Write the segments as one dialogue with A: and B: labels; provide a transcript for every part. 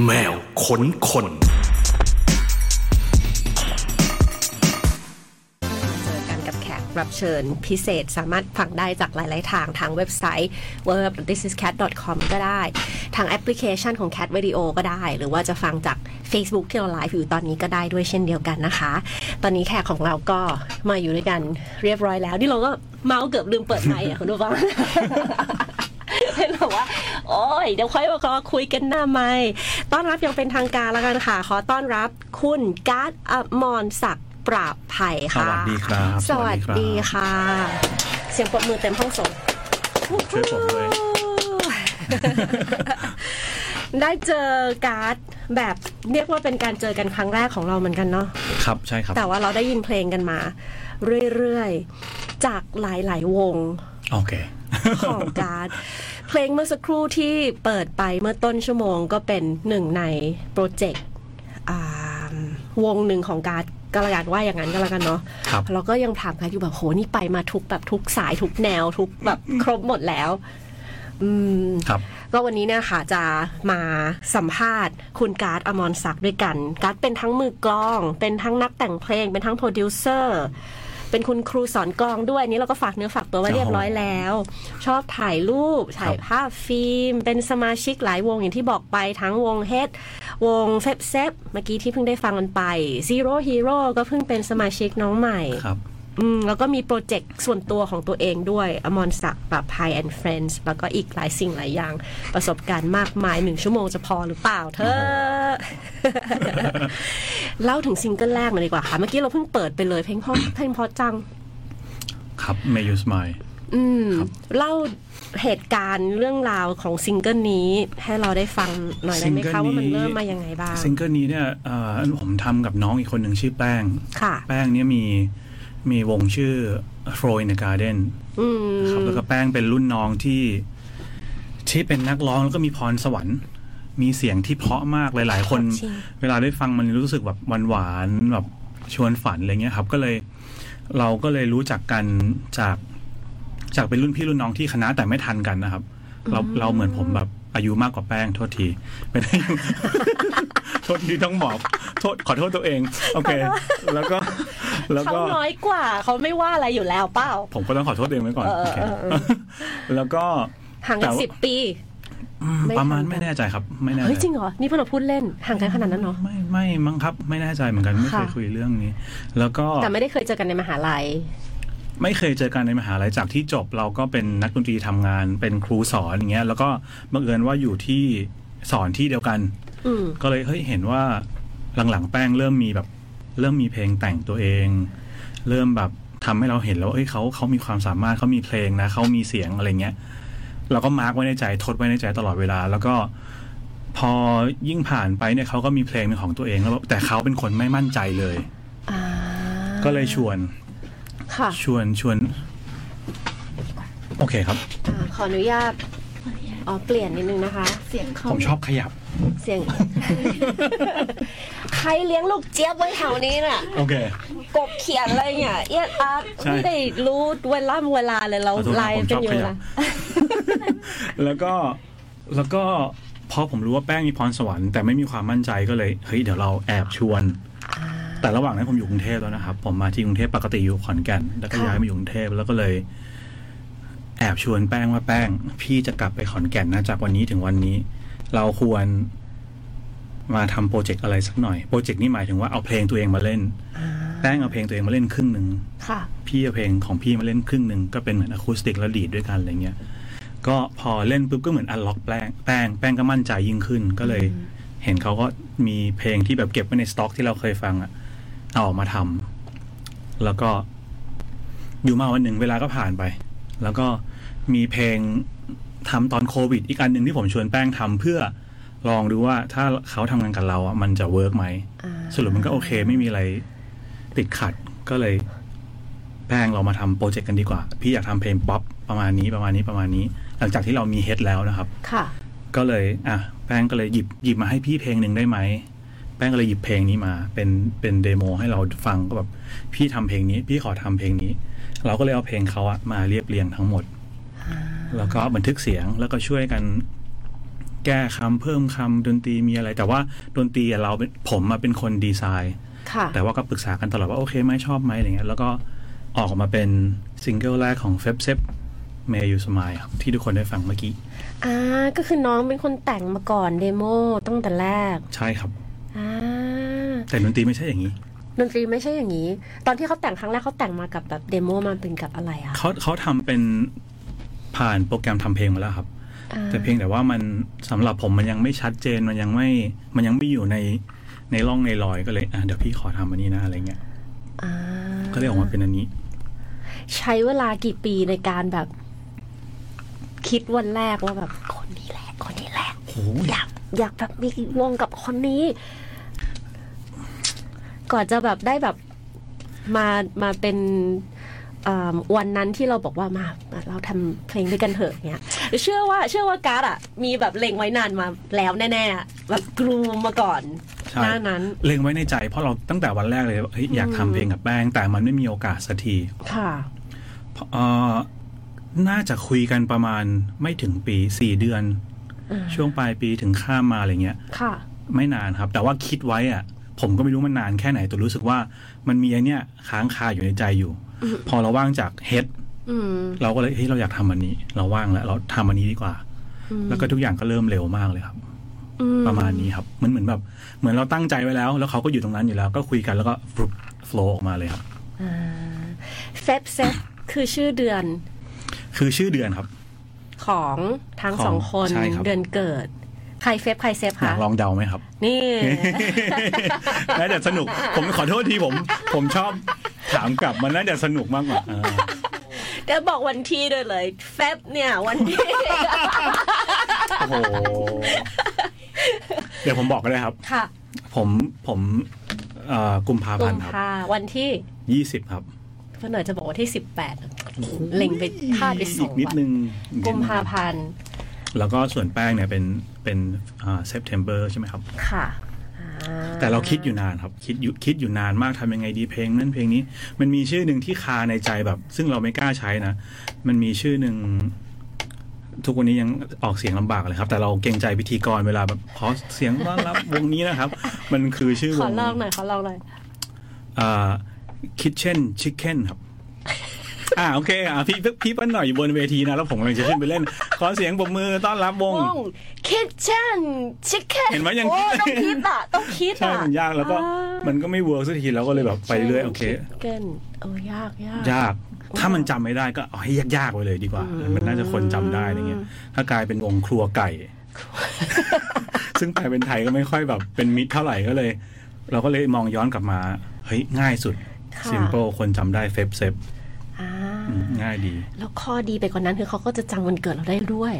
A: แมวขนคน
B: เจอกันกับแขกรับเชิญพิเศษสามารถฟังได้จากหลาย ๆ ทางทางเว็บไซต์ w w w t h i s i s c a t c o m ก็ได้ ทางแอปพลิเคชันของ Cat Radio ก็ได้ หรือว่าจะฟังจาก Facebook ที่เราไลฟ์อยู่ตอนนี้ก็ได้ด้วยเช่นเดียวกันนะคะ ตอนนี้แขกของเราก็มาอยู่ด้วยกันเรียบร้อยแล้ว นี่เราก็เมาส์เกือบลืมเปิดไมค์อะคุณผู้ฟังเป็นแบบว่า โอ้ยเดี๋ยวค่อยมาคุยกันหน้าไม่ต้อนรับอย่างเป็นทางการแล้วกันค่ะ ขอต้อนรับคุณการ์ดอมรศักดิ์ปราบไผ่ค่ะ
C: สวัสดีครับ
B: สวัสดี
C: สวัสดีครับ
B: ค่ะ เสียงปรบมือเต็มห้องส่ง
C: ช่วยผมด้วย
B: ได้เจอการ์ดแบบเรียกว่าเป็นการเจอกันครั้งแรกของเราเหมือนกันเนาะ
C: ครับใช่ครับ
B: แต่ว่าเราได้ยินเพลงกันมา เรื่อย ๆ จากหลาย ๆ วง
C: โอเค
B: ของการ์ด เพลงเมื่อสักครู่ที่เปิดไปเมื่อต้นชั่วโมงก็เป็นหนึ่งในโปรเจกต์อ่าวงหนึ่งของการ์ดก็แล้วกันว่าอย่างนั้นก็แล้วกันเนาะ
C: ครับ
B: เราก็ยังถามกันอยู่แบบโหนี่ไปมาทุกแบบทุกสายทุกแนวทุกแบบครบหมดแล้ว อืม
C: ครับ
B: ก็วันนี้เนี่ยค่ะจะมาสัมภาษณ์คุณการ์ดอมรศักดิ์ด้วยกัน การ์ดเป็นทั้งมือกลอง เป็นทั้งนักแต่งเพลง เป็นทั้งโปรดิวเซอร์ เป็นคุณครูสอนกลองด้วยอันนี้เราก็ฝากเนื้อฝากตัวไว้เรียบร้อยแล้ว ชอบถ่ายรูปถ่ายภาพฟิล์ม เป็นสมาชิกหลายวงอย่างที่บอกไปทั้งวงเฮดวง FebSep เมื่อกี้ที่เพิ่งได้ฟังกันไป Zero Hero ก็เพิ่งเป็นสมาชิกน้องใหม่
C: ครับ
B: อืมแล้วก็มีโปรเจกต์ส่วนตัวของตัวเองด้วยอมรศักดิ์แบบไ i and friend แล้วก็อีกหลายสิ่งหลายอย่าง ประสบการณ์มากมายหนึ่งชั่วโมงจะพอหรือเปล่าเธอ เล่าถึงซิงเกิลแรกมาดีกว่าค่ะ เมื่อกี้เราเพิ่งเปิดไปเลยเพลงเพราะเพลงเพราะจัง
C: ครับ May You Smile
B: อืม
C: ครับ
B: เล่าเหตุการณ์เรื่องราวของซิงเกิลนี้ ให้เราได้ฟังหน่อยได้ไหมคะว่ามันเริ่มมายังไงบ้าง
C: ซิงเกิลนี้เนี่ยเอ่อผมทำกับน้องอีกคนหนึ่งชื่อแป้ง
B: ค่ะ
C: แป้งเนี่ยมี มีวงชื่อ Fro in the Garden
B: อืม
C: ครับแล้วก็แป้งเป็นรุ่นน้องที่ที่เป็นนักร้องแล้วก็มีพรสวรรค์ มีเสียงที่เพราะมากหลาย ๆ คน
B: จริง
C: เวลาได้ฟังมันรู้สึกแบบหวานๆแบบชวนฝันอะไรเงี้ยครับ ก็เลยเราก็เลยรู้จักกันจากจากเป็นรุ่นพี่รุ่นน้องที่คณะแต่ไม่ทันกันนะครับ เราเราเหมือนผมแบบ อายุมากกว่าแป้งโทษทีไม่ได้โทษทีต้องบอกโทษขอโทษตัวเอง โอเค แล้วก็แล้ว
B: เขา
C: ก็
B: น้อยกว่า เขาไม่ว่าอะไรอยู่แล้วเปล่า
C: ผมก็ต้องขอโทษตัวเองไว้ก่อน
B: เออ
C: โอเค
B: เออเออ
C: แล้วก็
B: ห่าง
C: แต่
B: กัน
C: ว่า
B: สิบปี
C: อืม
B: ไม่
C: ประมาณ
B: ทันกัน
C: ไม่แน่ใจครับ ไม่แน่ใจ
B: เฮ้ยจริงเหรอ นี่พวกเราพูดเล่นห่างกันขนาดนั้นเหรอ
C: ไม่ไม่มั้งครับ ไม่แน่ใจเหมือนกันไม่เคย
B: ค่ะ
C: คุยเรื่องนี้ แล้วก็
B: แต่ไม่ได้เคยเจอกันในมหาลัย
C: ไม่เคยเจอกันในมหาลัยจากที่จบเราก็เป็นนักดนตรีทำงานเป็นครูสอนอย่างเงี้ย แล้วก็บังเอิญว่าอยู่ที่สอนที่เดียวกัน
B: อืม
C: ก็เลยเฮ้ยเห็นว่าหลังๆแป้งเริ่มมีแบบ เริ่มมีเพลงแต่งตัวเอง เริ่มแบบทำให้เราเห็นแล้วว่าเอ้ยเขาเขามีความสามารถเขามีเพลงนะเขามีเสียงอะไรเงี้ยเราก็มาร์กไว้ในใจทดไว้ในใจตลอดเวลา แล้วก็พอยิ่งผ่านไปเนี่ยเขาก็มีเพลงเป็นของตัวเองแล้วแต่เขาเป็นคนไม่มั่นใจเลย
B: อ่า
C: ก็เลยชวน
B: ค่ะ
C: ชวนชวน โอเคครับ
B: อ่าขออนุญาตอ๋อเปลี่ยนนิดนึงนะคะ
D: เสียงเขา
C: ผมชอบขยับ
B: เสียง ใครเลี้ยงลูกเจี๊ยบไว้แถวนี้น่ะ
C: โอเค
B: กบเขียนอะไรเนี่ยเอียดอาร์ต
C: ใช่
B: ไม่ได้รู้เวลาเวลาเลยเรา
C: ขอโทษ
B: ไล
C: ครับผม
B: น์เป็นอยู่
C: ชอบขยับ
B: นะ
C: แล้วก็แล้วก็พอผมรู้ว่าแป้งมีพรสวรรค์แต่ไม่มีความมั่นใจก็เลย เฮ้ย เดี๋ยวเราแอบชวน แต่ระหว่างนั้นผมอยู่กรุงเทพแล้วนะครับ ผมมาที่กรุงเทพปกติอยู่ขอนแก่นแล้วก็
B: ค่ะ
C: ย้ายมาอยู่กรุงเทพแล้วก็เลย แอบชวนแป้งว่าแป้ง พี่จะกลับไปขอนแก่นนะจากวันนี้ถึงวันนี้ เราควรมาทำโปรเจกต์อะไรสักหน่อย โปรเจกต์นี้หมายถึงว่าเอาเพลงตัวเองมาเล่น แป้งเอาเพลงตัวเองมาเล่นครึ่งหนึ่ง
B: ค่ะ
C: พี่เอาเพลงของพี่มาเล่นครึ่งหนึ่งก็เป็นเหมือนอะคูสติกแล้วดีดด้วยกันอะไรเงี้ย ก็พอเล่นปุ๊บก็เหมือนอันล็อกแป้งแป้งแป้งก็มั่นใจยิ่งขึ้นก็เลย เห็นเขาก็มีเพลงที่แบบเก็บไว้ในสต็อกที่เราเคยฟังอะ เอาออกมาทำแล้วก็อยู่มาวันหนึ่งเวลาก็ผ่านไป แล้วก็มีเพลงทำตอนโควิด อีกอันหนึ่งที่ผมชวนแป้งทำเพื่อลองดูว่าถ้าเขาทำงานกับเราอะมันจะ work ไหม
B: อ่า
C: สรุปมันก็โอเค ไม่มีอะไรติดขัดก็เลย แป้งเรามาทำโปรเจกต์กันดีกว่า พี่อยากทำเพลงป๊อปประมาณนี้ประมาณนี้ประมาณนี้ หลังจากที่เรามีเฮดแล้วนะครับ
B: ค่ะ
C: ก็เลย อะ แป้งก็เลยหยิบหยิบมาให้พี่เพลงหนึ่งได้ไหมแป้งก็เลยหยิบเพลงนี้มา เป็นเป็นเดโมให้เราฟังก็แบบพี่ทำเพลงนี้ พี่ขอทำเพลงนี้ เราก็เลยเอาเพลงเขาอะมาเรียบเรียงทั้งหมด แล้วก็บันทึกเสียงแล้วก็ช่วยกัน แก้คำเพิ่มคำดนตรีมีอะไร แต่ว่าดนตรีอะเราเป็นผมมาเป็นคนดีไซน์
B: ค่ะ
C: แต่ว่าก็ปรึกษากันตลอดว่าโอเคไหมชอบไหมอะไรเงี้ยแล้วก็ออกมาเป็นซิงเกิลแรกของ FebSep May You Smile ครับที่ทุกคนได้ฟังเมื่อกี้
B: อ่า ก็คือน้องเป็นคนแต่งมาก่อนเดโมตั้งแต่แรก
C: ใช่ครับ
B: อ่า
C: แต่ดนตรีไม่ใช่อย่างนี้
B: ดนตรีไม่ใช่อย่างนี้ ตอนที่เขาแต่งครั้งแรกเขาแต่งมากับแบบเดโมมาเป็นกับอะไรอะ
C: เขาเขาทำเป็นผ่านโปรแกรมทำเพลงมาแล้วครับ
B: อ่า
C: แต่เพียงแต่ว่ามันสำหรับผมมันยังไม่ชัดเจนมันยังไม่มันยังไม่อยู่ในในร่องในรอยก็เลยอะเดี๋ยวพี่ขอทำอันนี้นะอะไรเงี้ย
B: อ่า
C: ก็เลยออกมาเป็นอันนี้
B: ใช้เวลากี่ปีในการแบบ คิดวันแรกว่าแบบคนนี้แหละคนนี้แหละ
C: โอ้ย
B: อยากอยากแบบมีวงกับคนนี้ ก่อนจะแบบได้แบบมามาเป็นอ่าวันนั้นที่เราบอกว่ามามาเราทำเพลงด้วยกันเถอะเนี่ยเชื่อว่าเชื่อว่าการ์ดอะมีแบบเล็งไว้นานมาแล้วแน่ๆอะแบบกรูมมาก่อน
C: ใช่
B: หน้านั้น
C: เล็งไว้ในใจเพราะเราตั้งแต่วันแรกเลยว่าเฮ้ยอยากทำเพลงกับแป้งแต่มันไม่มีโอกาสสักที
B: ค่ะ
C: เอ่อน่าจะคุยกันประมาณไม่ถึงปีสี่เดือน
B: อ่า
C: ช่วงปลายปีถึงข้ามมาอะไรเงี้ย
B: ค่ะ
C: ไม่นานครับ แต่ว่าคิดไว้อะ ผมก็ไม่รู้มันนานแค่ไหนแต่รู้สึกว่ามันมีไอเนี้ยค้างคาอยู่ในใจอยู่
B: อืม
C: พอเราว่างจากเฮด
B: อืม
C: เราก็เลยเฮ้ยเราอยากทำอันนี้ เราว่างแล้ว เราทำอันนี้ดีกว่า
B: อืม
C: แล้วก็ทุกอย่างก็เริ่มเร็วมากเลยครับ
B: อื
C: ประมาณนี้ครับมันเหมือนแบบ เหมือนเราตั้งใจไว้แล้ว แล้วเขาก็อยู่ตรงนั้นอยู่แล้ว ก็คุยกันแล้วก็ฟลุปโฟลออกมาเลยครับ
B: อ่าเฟบเซฟคือชื่อเดือน
C: คือชื่อเดือนครับ
B: ของทั้ง
C: ของ
B: สองคน
C: ใช่ครับ
B: เดือนเกิด ใครเฟฟใครเซฟ
C: อยา
B: คะ
C: กลองเดาไหมครับ
B: นี่
C: น่าจะสนุก ผมขอโทษทีผม ผมชอบถามกลับมันน่าจะสนุกมากกว่าเออ
B: เดี๋ยวบอกวันที่ด้วยเลย เฟบเนี่ยวันที่
C: โอ้โหเดี๋ยวผมบอกก็ได้ครับ
B: ค่ะ
C: ผมผมเอ่อกุมภา
B: กุ
C: พัน
B: ม
C: ธ์ครับ
B: ภาวันที่
C: ยี่สิบครับ
B: เพื่อนหน่อยจะบอกว่าที่สิบแปดเล็งไปพลาดไปส
C: อี
B: อกง
C: นิด
B: วัน
C: นึงอีกนิดนึง
B: กุมภาพันธ์
C: แล้วก็ส่วนแป้งเนี่ยเป็นเป็นอ่าเซปเทมเบอร์ใช่ไหมครับ
B: ค่ะอ่า
C: แต่เราคิดอยู่นานครับ คิดอยู่คิดอยู่นานมากทำยังไงดีเพลงนั้นเพลงนี้ มันมีชื่อหนึ่งที่คาในใจแบบ ซึ่งเราไม่กล้าใช้นะ มันมีชื่อหนึ่งทุกวันนี้ยังออกเสียงลำบากเลยครับ แต่เราเกรงใจพิธีกรเวลาแบบขอเสียงต้อนรับวงนี้นะครับ มันคือชื่อ
B: ข
C: ว
B: องลองหน่อยขอลองหน่อย
C: อ่า kitchen chicken ครับ อ่าโอเคอ่าพี่พี่ปั้นหน่อยอยู่บนเวทีนะ แล้วผมกำลังจะขึ้นไปเล่น ขอเสียงปรบมือต้อนรับวง
B: วง kitchen chicken
C: เห็นไหมยัง
B: โอ้
C: คิด
B: ต้องคิดอะ ต้องคิด
C: ใช่
B: อะ
C: มันยากแล้วก็
B: อ่า
C: มันก็ไม่เวิร์กสักทีเราก็เลยแบบไปเรื่อยโอเค
B: chicken เออยากยาก
C: ยาก ถ้ามันจำไม่ได้ก็เอาให้ยากๆไปเลยดีกว่า
B: อืม
C: มันน่าจะคนจำได้อะไรเงี้ยถ้ากลายเป็นวงครัวไก่ ซึ่งแปลเป็นไทยก็ไม่ค่อยแบบเป็นมิตรเท่าไหร่ก็เลย เราก็เลยมองย้อนกลับมาเฮ้ยง่ายสุด
B: ค่ะ
C: simple คนจำได้เฟบเซฟ
B: อ่า
C: ง่ายดี
B: แล้วข้อดีไปกว่านั้นคือเขาก็จะจำวันเกิดเราได้ด้วย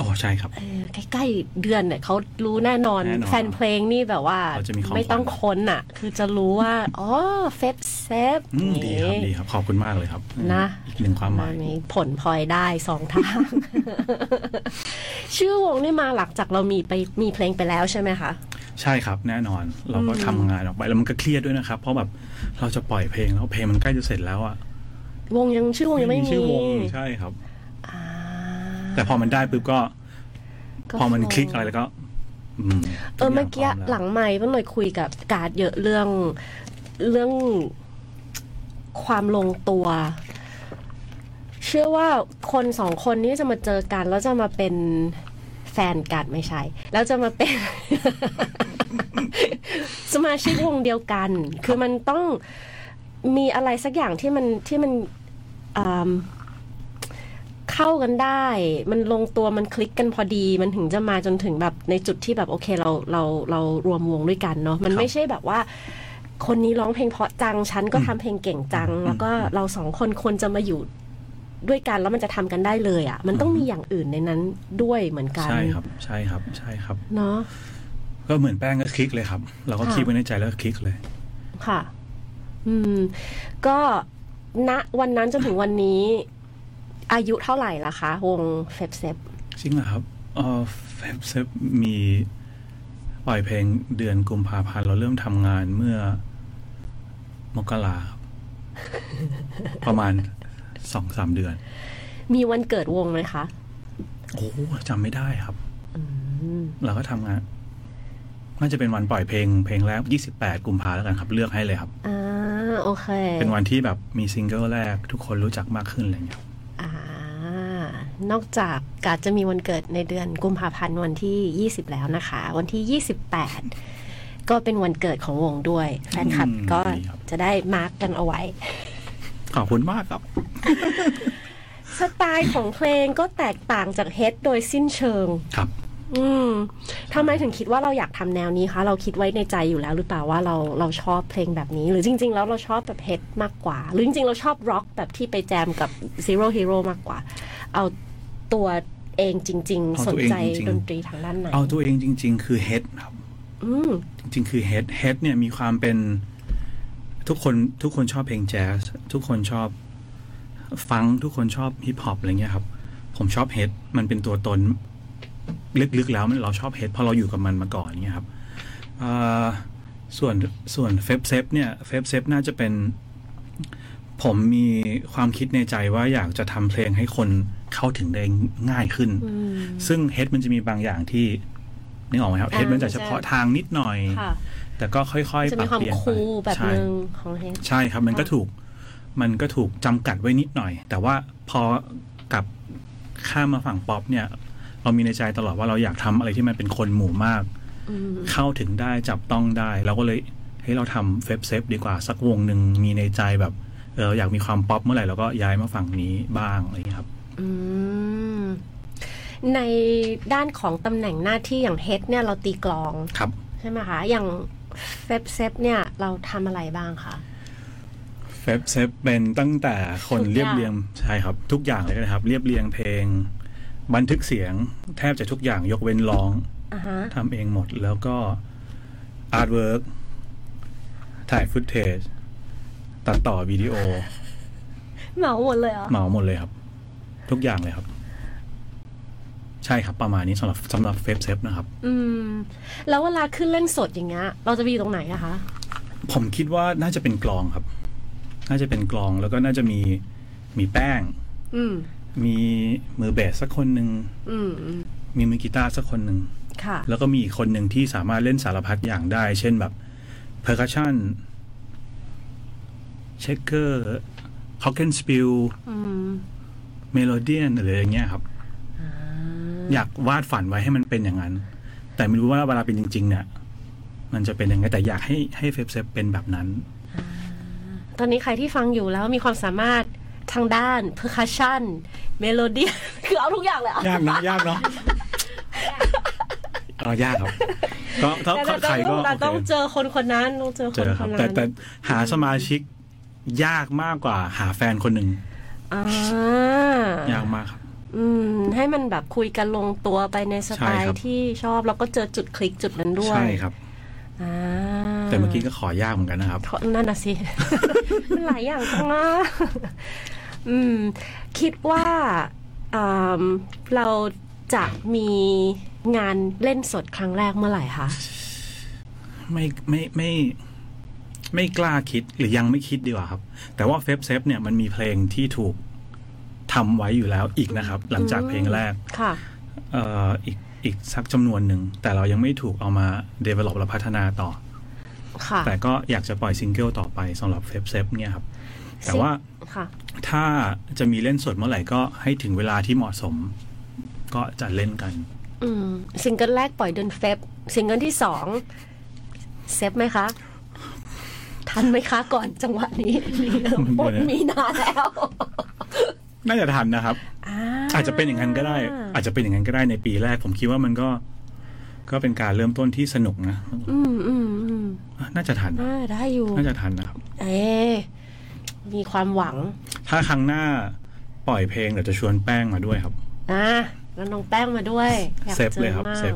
C: อ๋อใช่ครับ
B: เออใกล้ๆเดือนเนี่ยเขารู้แน่นอน
C: แน่นอน
B: แฟนเพลงนี่แบบว่า
C: เขาจะมีของ
B: ไม่ต้อง
C: ขวัญ
B: ค้นอะ คือจะรู้ว่าอ๋อเฟบเซฟ
C: อืมดีครับดีครับ ขอบคุณมากเลยครับ
B: นะ
C: อีกหนึ่งความหมาย
B: มีผลพลอยได้สองทาง ชื่อวงนี่มาหลังจากเรามีไปมีเพลงไปแล้วใช่ไหมคะ
C: ใช่ครับแน่นอนเราก็ทำงานออกไปแล้วมันก็เครียดด้วยนะครับ เพราะแบบเราจะปล่อยเพลงแล้วเพลงมันใกล้จะเสร็จแล้วอะ
B: วงยังชื่อวงยังไม่มี
C: ชื่อวงใช่ครับ
B: อ่า
C: แต่พอมันได้ปุ๊บก็
B: ก็
C: พอมัน
B: โฟ
C: คลิกอะไรแล้วก็อืม
B: เออเมื่อกี้
C: ทุย่าพร้แว
B: หลังไมค์เพิ่งเลยคุยกับการดเยอะเรื่องเรื่องความลงตัว เชื่อว่าคนสองคนนี้จะมาเจอกัน แล้วจะมาเป็นแฟนกันไม่ใช่ แล้วจะมาเป็น สมาชิกวงเดียวกัน คือมันต้อง มีอะไรสักอย่างที่มันที่มันอ่าเข้ากันได้ มันลงตัวมันคลิกกันพอดี มันถึงจะมาจนถึงแบบในจุดที่แบบโอเคเราเราเรารวมวงด้วยกันเนาะมันไม่ใช่แบบว่า คนนี้ร้องเพลงเพราะจังฉันก็ทำเพลงเก่งจัง แล้วก็เราสองคนควรจะมาอยู่ด้วยกันแล้วมันจะทำกันได้เลยอะ่ะ มันต้องมีอย่างอื่นในนั้นด้วยเหมือนกัน
C: ใช่ครับ ใช่ครับใช่ครับ
B: เนาะ
C: ก็เหมือนแป้งก็คลิกเลยครับ เราก็
B: ค่ะ
C: คลิกไว้ในใจแล้วก็คลิกเลย
B: ค่ะ อืม ก็ณวันนั้นจนถึงวันนี้ อายุเท่าไหร่ละคะ วงเฟบเซฟ
C: จริงเหรอครับเออเฟบเซฟมีปล่อยเพลงเดือนกุมภาพันธ์เราเริ่มทำงานเมื่อ มกราครับประมาณสองสามเดือน
B: มีวันเกิดวงไหมคะ
C: โอ้จำไม่ได้ครับ
B: อืมม
C: เราก็ทำงาน น่าจะเป็นวันปล่อยเพลงเพลงแรก 28 กุมภาแล้วกันครับ เลือกให้เลยครับ
B: อ่าโอเค
C: เป็นวันที่แบบมีซิงเกิลแรกทุกคนรู้จักมากขึ้นอะไรอย่างเงี้ย
B: อ่านอกจากกาจะมีวันเกิดในเดือนกุมภาพันธ์วันที่ 20 แล้วนะคะ วันที่ 28 ก็เป็นวันเกิดของวงด้วยแฟนคลับก็จะได้ mark กันเอาไว้
C: ขอบคุณมากครับ
B: สไตล์ของเพลงก็แตกต่างจากเฮดโดยสิ้นเชิง
C: ครับ
B: อืมทำไมถึงคิดว่าเราอยากทำแนวนี้คะ เราคิดไว้ในใจอยู่แล้วหรือเปล่าว่าเราเราชอบเพลงแบบนี้ หรือจริง ๆ แล้วเราชอบแบบเฮดมากกว่า หรือจริง ๆ เราชอบร็อกแบบที่ไปแจมกับ Zero Hero มากกว่า เอาตัวเองจริง
C: เอา
B: ๆส
C: ตั
B: น
C: วเอง
B: ใจ
C: จริงๆ
B: ดนตรีทางด้านไหน
C: เอาตัวเองจริง ๆ คือเฮดครับ
B: อืม
C: จริง ๆ คือเฮดเฮดเนี่ยมีความเป็นทุกคนทุกคนชอบเพลงแจ๊สทุกคนชอบฟังก์ทุกคนชอบฮิปฮอปอะไรเงี้ยครับ ผมชอบเฮดมันเป็นตัวตน ลึกๆแล้วมันเราชอบเฮดเพราะเราอยู่กับมันมาก่อนเงี้ยครับเอ่อส่วนส่วน FebSep เนี่ย FebSep น่าจะเป็น ผมมีความคิดในใจว่าอยากจะทำเพลงให้คนเข้าถึงได้ง่ายขึ้น
B: อืม
C: ซึ่งเฮดมันจะมีบางอย่างที่นึกออกไหมครับ
B: อ่า
C: เฮดมันจะ
B: ใช่
C: เฉพาะทางนิดหน่อย
B: ค่ะ
C: แต่ก็ค่อยๆ
B: จะ
C: ปรั
B: มี
C: บ
B: ความ
C: เปลี่ยนไป
B: คูลแบบ
C: ใช่
B: หนึ่งของเฮด
C: ใช่ครับ มันก็ถูก มันก็ถูกจำกัดไว้นิดหน่อย แต่ว่าพอกลับข้ามมาฝั่งป๊อปเนี่ย เรามีในใจตลอดว่าเราอยากทำอะไรที่มันเป็นคนหมู่มาก
B: อืม
C: เข้าถึงได้จับต้องได้เราก็เลยให้เราทำ FebSep ดีกว่าสักวงหนึ่งมีในใจแบบเอออยากมีความป๊อปเมื่อไหร่เราก็ย้ายมาฝั่งนี้บ้างอะไรอย่างเงี้ยครับ
B: อืมในด้านของตำแหน่งหน้าที่อย่างเฮดเนี่ยเราตีกลอง
C: ครับ
B: ใช่ไหมคะอย่าง FebSep เนี่ยเราทำอะไรบ้างคะ
C: FebSep เป็นตั้งแต่คน
B: ทุกอย่าง
C: เรียบเรียงใช่ครับ ทุกอย่างเลยนะครับ เรียบเรียงเพลง บันทึกเสียงแทบจะทุกอย่างยกเว้นร้อง
B: อ่าฮะ
C: ทำเองหมดแล้วก็ artwork ถ่าย footage ตัดต่อวิดีโอ
B: เหมาหมดเลยเหรอ
C: เหมาหมดเลยครับ ทุกอย่างเลยครับ ใช่ครับ ประมาณนี้สำหรับสำหรับ FebSep นะครับ
B: อืม แล้วเวลาขึ้นเล่นสดอย่างเงี้ย เราจะไปอยู่ตรงไหนอะคะ
C: ผมคิดว่าน่าจะเป็นกลองครับ น่าจะเป็นกลองแล้วก็น่าจะมีมีแป้ง
B: อืม
C: มีมือเบสสักคนหนึ่ง
B: อืมอืม
C: มีมือกีตาร์สักคนหนึ่ง
B: ค่ะ
C: แล้วก็มีอีกคนหนึ่งที่สามารถเล่นสารพัดอย่างได้ เช่นแบบ percussion shaker glockenspielอื
B: ม
C: melodion อะไรอย่างเงี้ยครับ
B: อ่า
C: อยากวาดฝันไว้ให้มันเป็นอย่างนั้น แต่ไม่รู้ว่าเวลาเป็นจริง ๆ เนี่ย มันจะเป็นยังไงแต่อยากให้ให้ FebSep เป็นแบบนั้น
B: ตอนนี้ใครที่ฟังอยู่แล้วมีความสามารถ ทางด้าน percussion melody คือเอาทุกอย่างเลยเหรอะ
C: ยากเนาะยากเนาะเออยากครับก็ถ้า
B: แต่
C: ใครก็
B: ต้อง
C: โอ
B: ต้อง
C: เค
B: เจอคนคนนั้นต้องเจอค
C: เจ
B: น
C: อ
B: ค
C: ครับ
B: นนั้น
C: แต่แต่หาสมาชิกยากมากกว่าหาแฟนคนหนึ่ง
B: อ่า
C: ยากมากครับ
B: อืม ให้มันแบบคุยกันลงตัวไปในสไต
C: ใช่ครั
B: ล์
C: บ
B: ที่ชอบแล้วก็เจอจุดคลิกจุดนั้นด้วย
C: ใช่ครับ
B: อ่า
C: แต่เมื่อกี้ก็ขอยากเหมือนกันนะครับ
B: เพราะนั่นน่ะสิ มันหลายอย่างจังนะ อืม คิดว่าอืมเราจะมีงานเล่นสดครั้งแรกเมื่อไหร่คะ
C: ไม่ไม่ไม่ไม่กล้าคิดหรือยังไม่คิดดีกว่าครับ แต่ว่า FebSep เนี่ยมันมีเพลงที่ถูกทำไว้อยู่แล้วอีกนะครับ หลังจากเพลงแรก
B: ค่ะ
C: เอ่ออีกอีกสักจำนวนหนึ่ง แต่เรายังไม่ถูกเอามา develop และพัฒนาต่อ
B: ค่ะ
C: แต่ก็อยากจะปล่อยซิงเกิลต่อไปสำหรับ FebSep เนี่ยครับ แต่ว่า
B: ค่ะ
C: ถ้าจะมีเล่นสดเมื่อไหร่ก็ให้ถึงเวลาที่เหมาะสม ก็จะเล่นกัน
B: อืมซิงเกิลแรกปล่อยเดือน Feb ซิงเกิลที่สอง Sep ไหมคะ ทันไหมคะก่อนจังหวะนี้มีหมดมีนาแล้ว
C: น่าจะทันนะครับ อาจจะเป็นอย่างนั้นก็ได้ อาจจะเป็นอย่างนั้นก็ได้ในปีแรก ผมคิดว่ามันก็ ก็เป็นการเริ่มต้นที่สนุกนะ
B: อืมอืมอืม
C: น่าจะทัน
B: อ่าได้อยู่
C: น่าจะทันนะครับ
B: เอ๊ะ มีความหวัง
C: ถ้าครั้งหน้าปล่อยเพลงเดี๋ยวจะชวนแป้งมาด้วยครับ
B: อะแล้วน้องแป้งมาด้วยอยาก
C: Sep
B: เจอ
C: เลยครับ
B: มาก
C: Sep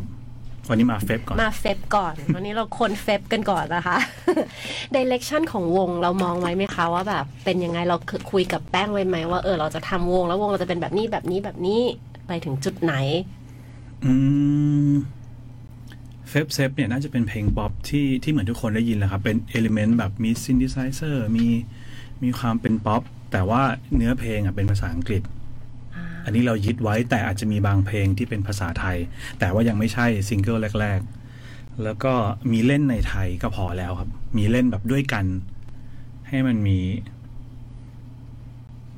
C: วันนี้มา Feb ก่อน
B: มา Feb ก่อน วันนี้เราคน Feb กันก่อนนะคะ direction ของวงเรามองไว้ไหมคะว่าแบบ เป็นยังไงเราคุยกับแป้งไว้ไหมว่าเออเราจะทำวงแล้ววงเราจะเป็นแบบนี้แบบนี้แบบนี้ไปถึงจุดไหน
C: อืม FebSep เนี่ยน่าจะเป็นเพลงป๊อปที่ที่เหมือนทุกคนได้ยินแหละครับ เป็น element แบบมี synthesizer มี มีความเป็นป๊อปแต่ว่าเนื้อเพลงอะเป็นภาษาอังกฤษ
B: อ่า
C: อันนี้เรายึดไว้แต่อาจจะมีบางเพลงที่เป็นภาษาไทย แต่ว่ายังไม่ใช่ซิงเกิลแรก ๆ แล้วก็มีเล่นในไทยก็พอแล้วครับ มีเล่นแบบด้วยกัน ให้มันมี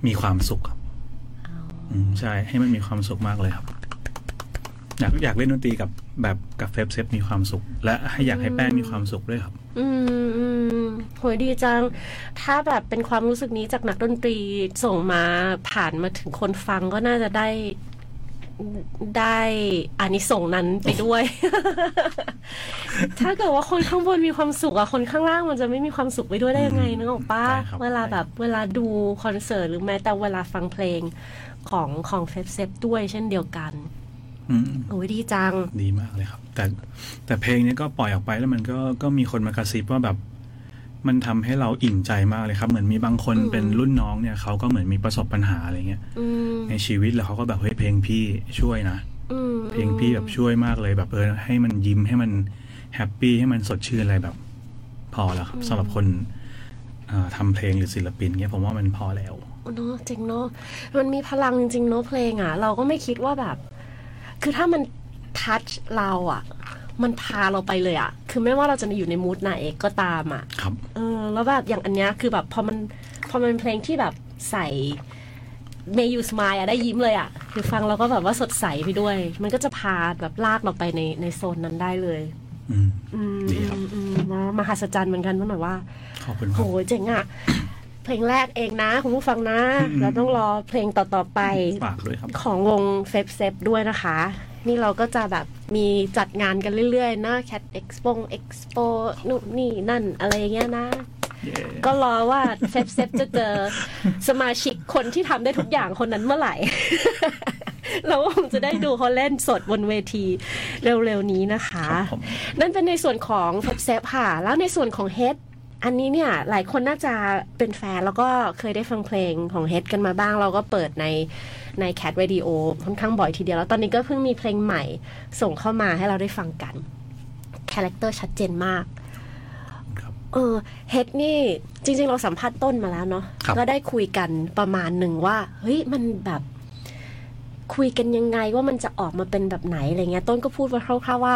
C: มีความสุขครับอืมใช่ให้มันมีความสุขมากเลยครับ อยากอยากเล่นดนตรีกับแบบกับ FebSep มีความสุข และให้อยากให้แป้งมีความสุขด้วยครับ
B: อืมอืมโหยดีจัง ถ้าแบบเป็นความรู้สึกนี้จากนักดนตรีส่งมาผ่านมาถึงคนฟังก็น่าจะได้ได้อานิสงส์นั้นไปด้วย ถ้าเกิดว่าคนข้างบนมีความสุขอะคนข้างล่างมันจะไม่มีความสุขไปด้วยได้ยังไงนึกออกปะ
C: ใช่ครับ
B: เวลาแบบเวลาดูคอนเสิร์ตหรือแม้แต่เวลาฟังเพลงของของ FebSep ด้วยเช่นเดียวกัน
C: อืม
B: โอ้ยดีจัง
C: ดีมากเลยครับ แต่แต่เพลงนี้ก็ปล่อยออกไปแล้วมันก็ก็มีคนมากระซิบว่าแบบ มันทำให้เราอิ่มใจมากเลยครับ เหมือนมีบางคน
B: อืม
C: เป็นรุ่นน้องเนี่ยเขาก็เหมือนมีประสบปัญหาอะไรเงี้ย
B: อืม
C: ในชีวิตแล้วเขาก็แบบเฮ้ยเพลงพี่ช่วยนะ
B: อืม
C: เพลงพี่แบบช่วยมากเลยแบบเออให้มันยิ้มให้มันแฮปปี้ให้มันสดชื่นอะไรแบบ พอแล้วครับสำหรับคนอ่าทำเพลงหรือศิลปินเนี่ยผมว่ามันพอแล้ว
B: เนาะจริงเนาะมันมีพลังจริงๆเนาะเพลงอะ เราก็ไม่คิดว่าแบบ คือถ้ามันทัชเราอะ มันพาเราไปเลยอะ คือไม่ว่าเราจะอยู่ในมูดไหนก็ตามอะ
C: ครับ
B: เออแล้วแบบอย่างอันเนี้ยคือแบบพอมันพอมันเป็นเพลงที่แบบใส่ May You Smile อะได้ยิ้มเลยอะคือฟังเราก็แบบว่าสดใสไปด้วย มันก็จะพาแบบลากเราไปในในโซนนั้นได้เลย
C: อืม
B: อืม
C: ดีครับ
B: อืมอืมมหัศจรรย์เหมือนกันเพราะหน่อยว่า
C: ขอบคุณค
B: โห
C: รับ
B: เจ๋งอะ เพลงแรกเองนะ คุณผู้ฟังนะ
C: อืม
B: เราต้องรอเพลงต่อ ๆ ไป
C: ฝากด้วยครับ
B: ของวง FebSep ด้วยนะคะ นี่เราก็จะแบบมีจัดงานกันเรื่อยๆ นะ Cat Expo Expo นู่นนี่นั่นอะไรอย่างเงี้ยนะ
C: เย้
B: ก็รอว่า FebSep จะเจอสมาชิกคนที่ทำได้ทุกอย่างคนนั้นเมื่อไหร่ เราก็คงจะได้ดูเขาเล่นสดบนเวทีเร็วๆนี้นะคะ
C: ครับผม
B: นั่นเป็นในส่วนของ FebSep ค่ะ แล้วในส่วนของเฮด อันนี้เนี่ยหลายคนน่าจะเป็นแฟนแล้วก็เคยได้ฟังเพลงของเฮดกันมาบ้าง เราก็เปิดในใน Cat Radio ค่อนข้างบ่อยทีเดียว แล้วตอนนี้ก็เพิ่งมีเพลงใหม่ส่งเข้ามาให้เราได้ฟังกัน character ชัดเจนมาก
C: ครับ
B: เออเฮดนี่จริง ๆ เราสัมภาษณ์ต้นมาแล้วเนาะ
C: ครับ
B: ก็ได้คุยกันประมาณหนึ่งว่า เฮ้ย มันแบบคุยกันยังไงว่ามันจะออกมาเป็นแบบไหนอะไรเงี้ย ต้นก็พูดไว้คร่าวๆว่า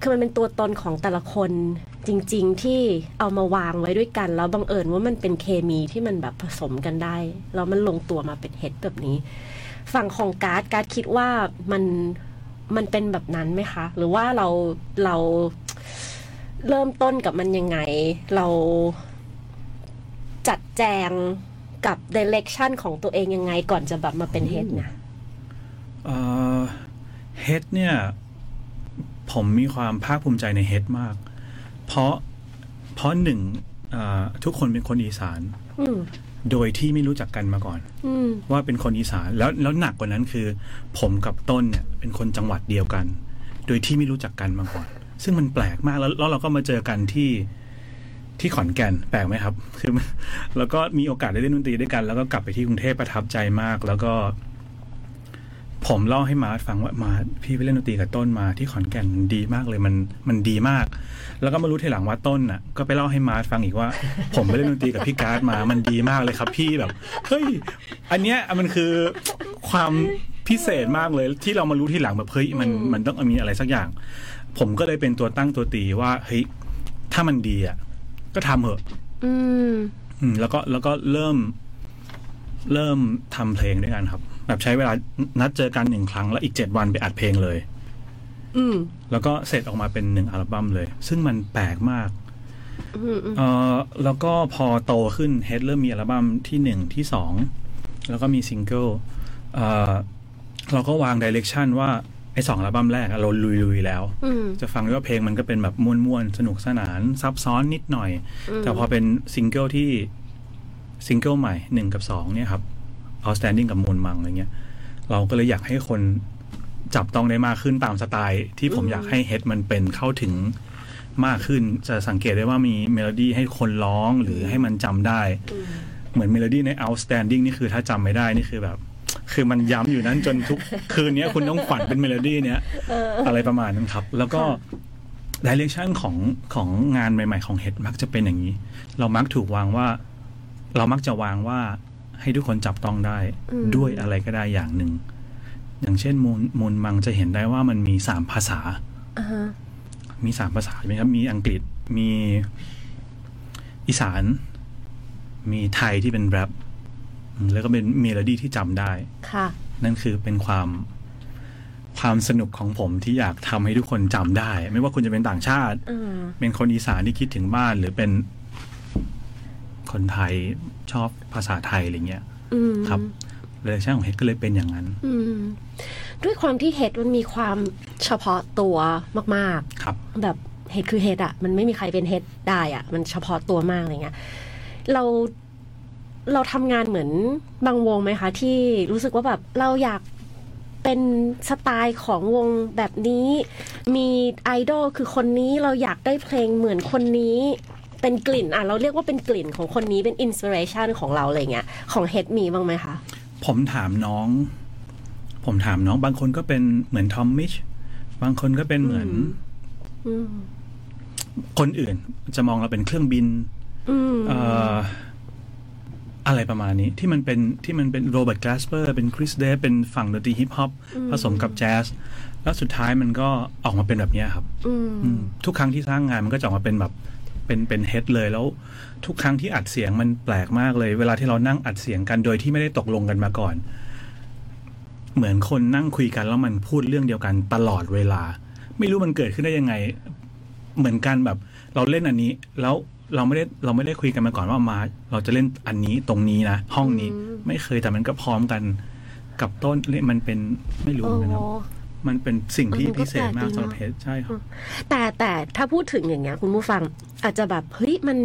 B: คือมันเป็นตัวตนของแต่ละคนจริง ๆ ที่เอามาวางไว้ด้วยกัน แล้วบังเอิญว่ามันเป็นเคมีที่มันแบบผสมกันได้แล้วมันลงตัวมาเป็นเฮดแบบนี้ ฝั่งของการ์ดการ์ดคิดว่ามันมันเป็นแบบนั้นไหมคะ หรือว่าเราเราเริ่มต้นกับมันยังไง เราจัดแจงกับ direction ของตัวเองยังไงก่อนจะแบบมาเป็นเฮดนี่ย
C: เอ่อเฮดเนี่ย ผมมีความภาคภูมิใจในเฮดมาก เพราะเพราะหนึ่งเอ่อทุกคนเป็นคนอีสาน
B: อืม
C: โดยที่ไม่รู้จักกันมาก่อน
B: อืม
C: ว่าเป็นคนอีสานแล้วแล้วหนักกว่านั้นคือ ผมกับต้นเนี่ย เป็นคนจังหวัดเดียวกัน โดยที่ไม่รู้จักกันมาก่อน ซึ่งมันแปลกมากแล้วแล้วเราก็มาเจอกันที่ที่ขอนแก่นแปลกไหมครับ คือแล้วก็มีโอกาสได้เล่นดนตรีด้วยกัน แล้วก็กลับไปที่กรุงเทพประทับใจมาก แล้วก็ ผมเล่าให้มาร์ทฟังว่ามาร์ทพี่ไปเล่นดนตรีกับต้นมาที่ขอนแก่นมันดีมากเลยมันมันดีมาก แล้วก็มารู้ทีหลังว่าต้นน่ะ ก็ไปเล่าให้มาร์ทฟังอีกว่า ผมไปเล่นดนตรีกับพี่การ์ดมามันดีมากเลยครับพี่แบบเฮ้ยอันเนี้ยมันคือความพิเศษมากเลยที่เรามารู้ทีหลังแบบเฮ้ยมันมันต้องมีอะไรสักอย่าง ผมก็เลยเป็นตัวตั้งตัวตีว่าเฮ้ยถ้ามันดีอะก็ทำเหอะ
B: อืม
C: อืมแล้วก็แล้วก็เริ่ม เริ่มทำเพลงด้วยกันครับ แบบใช้เวลานัดเจอกันหนึ่งครั้งแล้วอีกเจ็ดวันไปอัดเพลงเลย
B: อืม
C: แล้วก็เสร็จออกมาเป็นหนึ่งอัลบั้มเลย ซึ่งมันแปลกมาก
B: อืมอืม
C: เออแล้วก็พอโตขึ้นเฮดเริ่มมีอัลบั้มที่หนึ่งที่สองแล้วก็มีซิงเกิลเออเราก็วาง direction ว่าไอ้สองอัลบั้มแรกอะเราลุยๆแล้ว
B: อืม
C: จะฟังได้ว่าเพลงมันก็เป็นแบบม่วนๆ สนุกสนาน ซับซ้อนนิดหน่อย แต่พอเป็นซิงเกิลที่ซิงเกิลใหม่หนึ่งกับสองเนี่ยครับ outstanding กับมูลมังอะไรเงี้ย เราก็เลยอยากให้คนจับต้องได้มากขึ้นตามสไตล์ ที่ผมอยากให้เฮดมันเป็นเข้าถึงมากขึ้น จะสังเกตได้ว่ามีเมโลดี้ให้คนร้องหรือให้มันจำได้ เหมือนเมโลดี้ใน outstanding นี่คือถ้าจำไม่ได้นี่คือแบบ คือมันย้ำอยู่นั้นจนทุกคืนเนี้ยคุณต้องฝันเป็นเมโลดี้เนี้ยอะไรประมาณนั้นครับ แล้วก็ direction ของของงานใหม่ ๆ ของเฮดมักจะเป็นอย่างนี้ เรามักถูกวางว่า เรามักจะวางว่า ให้ทุกคนจับต้องได้
B: อืม
C: ด้วยอะไรก็ได้อย่างหนึ่ง อย่างเช่นมูลมูลมังจะเห็นได้ว่ามันมีสามภาษา
B: อ่าฮะ
C: มีสามภาษาใช่ไหมครับ มีอังกฤษมีอีสาน มีไทยที่เป็นแร็ปอืมแล้วก็เป็นเมโลดี้ที่จำได้
B: ค่ะ
C: นั่นคือเป็นความความสนุกของผมที่อยากทำให้ทุกคนจำได้ ไม่ว่าคุณจะเป็นต่างชาติ
B: อืม
C: เป็นคนอีสานที่คิดถึงบ้านหรือเป็น คนไทยชอบภาษาไทยอะไรเงี้ย
B: อืม
C: ครับเรชั่นของเฮดก็เลยเป็นอย่างนั้น
B: อืมด้วยความที่เฮดมันมีความเฉพาะตัวมาก
C: ครับ
B: ๆแบบเฮดคือเฮดอะมันไม่มีใครเป็นเฮดได้อะมันเฉพาะตัวมากอะไรเงี้ยเราเราทำงานเหมือนบางวงไหมคะ ที่รู้สึกว่าแบบเราอยากเป็นสไตล์ของวงแบบนี้ มีไอดอลคือคนนี้เราอยากได้เพลงเหมือนคนนี้ เป็นกลิ่นอะเราเรียกว่าเป็นกลิ่นของคนนี้เป็นอินสปิเรชันของเราอะไรเงี้ยของเฮดมีบ้างไหมคะ
C: ผมถามน้อง ผมถามน้องบางคนก็เป็นเหมือน Tom Misch บางคนก็เป็นเหมือน
B: อืม
C: คนอื่นจะมองเราเป็นเครื่องบิน
B: อืม
C: เอ่ออะไรประมาณนี้ที่มันเป็นที่มันเป็น Robert Glasper เป็น Chris Dave เป็นฝั่งดนตรีฮิปฮอปผสมกับแจ๊สแล้วสุดท้ายมันก็ออกมาเป็นแบบเนี้ยครับ
B: อืม
C: อืมทุกครั้งที่สร้างงานมันก็จะออกมาเป็นแบบ เป็นเป็นเฮดเลยแล้วทุกครั้งที่อัดเสียงมันแปลกมากเลย เวลาที่เรานั่งอัดเสียงกันโดยที่ไม่ได้ตกลงกันมาก่อน เหมือนคนนั่งคุยกันแล้วมันพูดเรื่องเดียวกันตลอดเวลา ไม่รู้มันเกิดขึ้นได้ยังไง เหมือนกันแบบ เราเล่นอันนี้ แล้วเราไม่ได้เราไม่ได้คุยกันมาก่อนว่ามา เราจะเล่นอันนี้ตรงนี้นะห้องนี้ไม่เคยแต่มันก็พร้อมกันกับต้นมันเป็นไม่รู้
B: โอ้
C: เหมือนกันครับ มันเป็นสิ่งที่
B: มันก็
C: พิเศษมาก
B: แปลกดี
C: สำหรับ
B: เนอะ
C: เพจใช่ครับ
B: แต่แต่ถ้าพูดถึงอย่างเงี้ย คุณผู้ฟังอาจจะแบบเฮ้ยมัน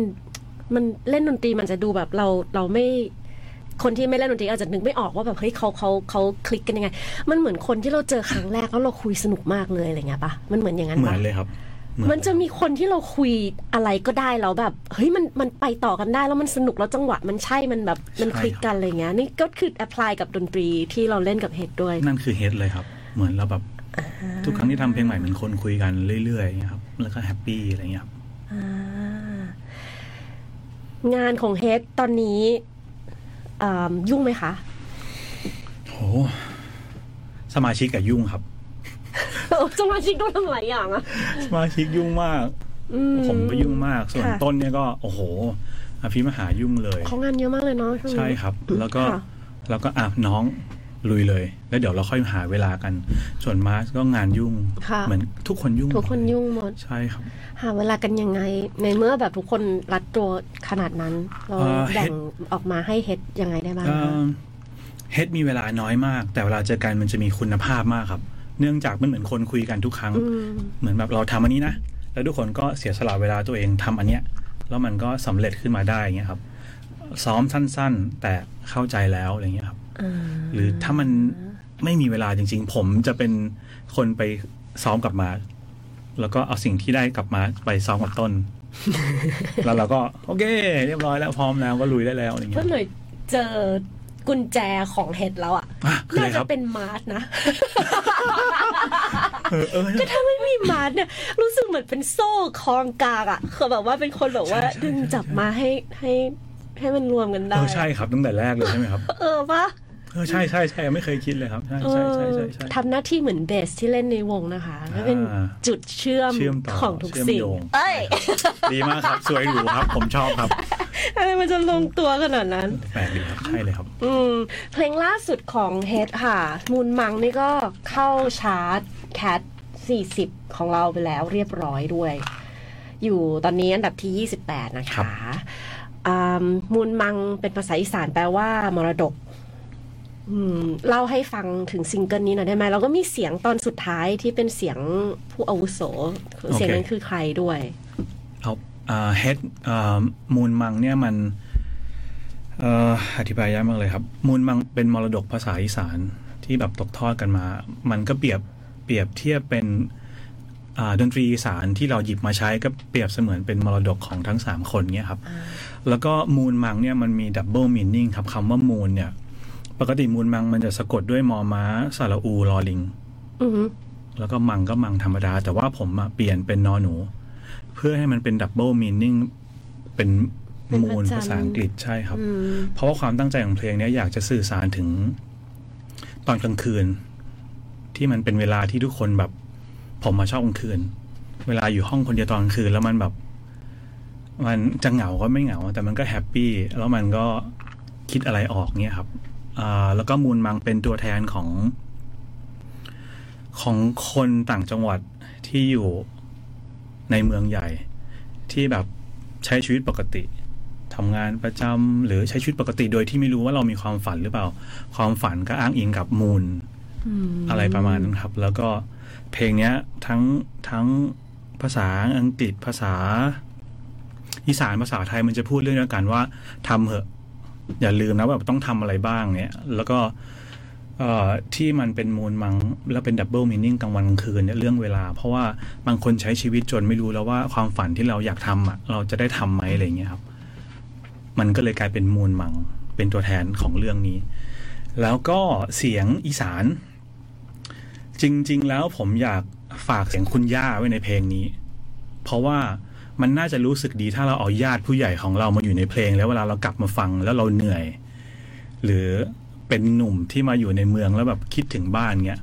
B: มันเล่นดนตรีมันจะดูแบบเราเราไม่คนที่ไม่เล่นดนตรีอาจจะนึกไม่ออกว่าแบบเฮ้ยเขาเขาเขาคลิกกันยังไง มันเหมือนคนที่เราเจอครั้งแรกแล้วเราคุยสนุกมากเลยอะไรเงี้ยปะมันเหมือนอย่างนั้น
C: เหมือ
B: ปะ
C: นเลยครับเหมือน
B: มันจะมีคนที่เราคุยอะไรก็ได้แล้วแบบเฮ้ยมันมันไปต่อกันได้แล้วมันสนุกแล้วจังหวะมันใช่มันแบบมันคลิกกันอะไรเงี้ยนี่ก็คือ apply กับดนตรีที่เราเล่นกับเฮดด้วย
C: นั่นคือเฮดเลยครับ เหมือนเราแบบทุกครั้งที่ทำเพลงใหม่เหมือนคนคุยกันเรื่อยๆอย่างเงี้ยครับ แล้วก็ happy อะไรเงี้ยครับ
B: อ่างานของเฮดตอนนี้อ่ายุ่งไหมคะ
C: โหสมาชิกกับยุ่งครับ
B: สมาชิกต้องทำหลายอย่างอะ
C: สมาชิกยุ่งมาก
B: อื
C: ผมก็ยุ่งมาก ส่วน
B: ค่ะ
C: ต้นเนี่ยก็โอ้โหอภิมหายุ่งเลย
B: เขางานเยอะมากเลยเนาะวงนี้
C: ใช่ครับ แล้วก็
B: ค่ะ
C: แล้วก็อะน้อง ลุยเลย แล้วเดี๋ยวเราค่อยหาเวลากัน ส่วนมาร์สก็งานยุ่ง
B: ค่ะ
C: เหมือนทุกคนยุ่ง
B: ทุกคนยุ่งหมด
C: ใช่ครับ
B: หาเวลากันยังไง ในเมื่อแบบทุกคนรัดตัวขนาดนั้น เรา
C: เอ่อ
B: แบ่งออกมาให้เฮดยังไงได้บ้าง
C: เอ่
B: คะ
C: อเฮดมีเวลาน้อยมาก แต่เวลาเจอกันมันจะมีคุณภาพมากครับ เนื่องจากมันเหมือนคนคุยกันทุกครั้ง
B: อืม
C: เหมือนแบบเราทำอันนี้นะ แล้วทุกคนก็เสียสละเวลาตัวเองทำอันเนี้ย แล้วมันก็สำเร็จขึ้นมาได้อย่างเงี้ยครับ ซ้อมสั้น ๆ แต่เข้าใจแล้วอะไรเงี้ยครับ
B: อ่า
C: หรือถ้ามันไม่มีเวลาจริง ๆ ผมจะเป็นคนไปซ้อมกลับมา แล้วก็เอาสิ่งที่ได้กลับมาไปซ้อมกับต้น แล้วเราก็ โอเค เรียบร้อยแล้วพร้อมแล้วก็ลุยได้แล้วอะไรเงี้
B: เพื่อยหน่อยเจอกุญแจของเฮดแล้วอะ
C: อะคืออะ
B: น่า
C: ไรค
B: จะ
C: รับ
B: เป็นมาร์สนะ
C: เออเออ
B: ก็ถ้าไม่มีมาร์สเนี่ยรู้สึกเหมือนเป็นโซ่คล้องกลางอะคือแบบว่าเป็นคนแบบว่า
C: ใช่ใช่
B: ดึงจับมาให้ให้ ให้มันรวมกัน
C: เอ
B: ได้
C: อใช่ครับตั้งแต่แรกเลยใช่ไหมครับ
B: เออปะ
C: เออใช่ใช่ใช่ไม่เคยคิดเลยครับใช่
B: เอ
C: ใช่
B: อ
C: ใช่ใช่ใช่
B: ทำหน้าที่เหมือนเบสที่เล่นในวงนะคะก็เป็น
C: อ่า
B: จุดเชื่อม
C: เชื่อมต่อ
B: ของทุก
C: เชื่อม
B: สิ่ง
C: โยง
B: เอ้ย
C: ดีมากครับสวยหรูครับ ผมชอบครับ
B: อะไรมันจะลงตัวขนาดนั้น
C: แปลกดีครับใช่เลยครับ
B: อืมเพลงล่าสุดของเฮดค่ะ มูนมังนี่ก็เข้าชาร์ต Cat 40 ของเราไปแล้วเรียบร้อยด้วย อยู่ตอนนี้อันดับที่ 28 นะ
C: ครั
B: คะ
C: บ
B: อ่า มูนมังเป็นภาษาอีสานแปลว่ามรดกอืมเล่าให้ฟังถึงซิงเกิลนี้หน่อยได้ไหมเราก็มีเสียงตอนสุดท้ายที่เป็นเสียงผู้อาวุโส เสียงนั้นคือใครด้วย
C: เอาเฮดมูนมังเนี่ยมันเอ่ออธิบายยากมากเลยครับ มูลมังเป็นมรดกภาษาอีสานที่แบบตกทอดกันมา มันก็เปรียบเปรียบเทียบเป็นอ่าดนตรีอีสานที่เราหยิบมาใช้ก็เปรียบเสมือนเป็นมรดกของทั้งสามคนเนี่ยครับ แล้วก็มูลมังเนี่ยมันมีดับเบิลมินนิ่งครับคำว่ามูลเนี่ย ปกติมูลมังมันจะสะกดด้วยมอม้าสระอูลอลิง
B: อือหือ
C: แล้วก็มังก็มังธรรมดา แต่ว่าผมอะเปลี่ยนเป็นนอหนู เพื่อให้มันเป็น double meaning เป็น
B: เป็น
C: moon
B: พระจันทร์
C: ภาษาอังกฤษใช่ครับ
B: อืม
C: เพราะว่าความตั้งใจของเพลงเนี้ยอยากจะสื่อสารถึงตอนกลางคืน ที่มันเป็นเวลาที่ทุกคนแบบ ผมมาชอบกลางคืน เวลาอยู่ห้องคนเดียวตอนกลางคืน แล้วมันแบบ มันจะเหงาก็ไม่เหงา แต่มันก็ happy แล้วมันก็คิดอะไรออกเนี่ยครับอ่าแล้วก็มูนมังเป็นตัวแทนของ ของคนต่างจังหวัดที่อยู่ในเมืองใหญ่ ที่แบบใช้ชีวิตปกติทำงานประจำหรือใช้ชีวิตปกติโดยที่ไม่รู้ว่าเรามีความฝันหรือเปล่า ความฝันก็อ้างอิงกับมูล
B: อืม
C: อะไรประมาณนั้นครับ แล้วก็เพลงเนี้ยทั้งทั้งภาษาอังกฤษภาษา อีสานภาษาไทยมันจะพูดเรื่องเดียวกันว่าทำเหอะอย่าลืมนะว่าต้องทำอะไรบ้างเนี่ย แล้วก็เอที่มันเป็นมูลมังแล้วเป็นดับเบิลมินิ่งกลางวันกลางคืนเนี่ยเรื่องเวลา เพราะว่าบางคนใช้ชีวิตจนไม่รู้แล้วว่าความฝันที่เราอยากทำอะ เราจะได้ทำไหมอะไรเงี้ยครับ มันก็เลยกลายเป็นมูลมังเป็นตัวแทนของเรื่องนี้ แล้วก็เสียงอีสาน จริง ๆ แล้วผมอยากฝากเสียงคุณย่าไว้ในเพลงนี้ เพราะว่า มันน่าจะรู้สึกดีถ้าเราเอาญาติผู้ใหญ่ของเรามาอยู่ในเพลง แล้วเวลาเรากลับมาฟังแล้วเราเหนื่อย หรือเป็นหนุ่มที่มาอยู่ในเมืองแล้วแบบคิดถึงบ้านเงี้ย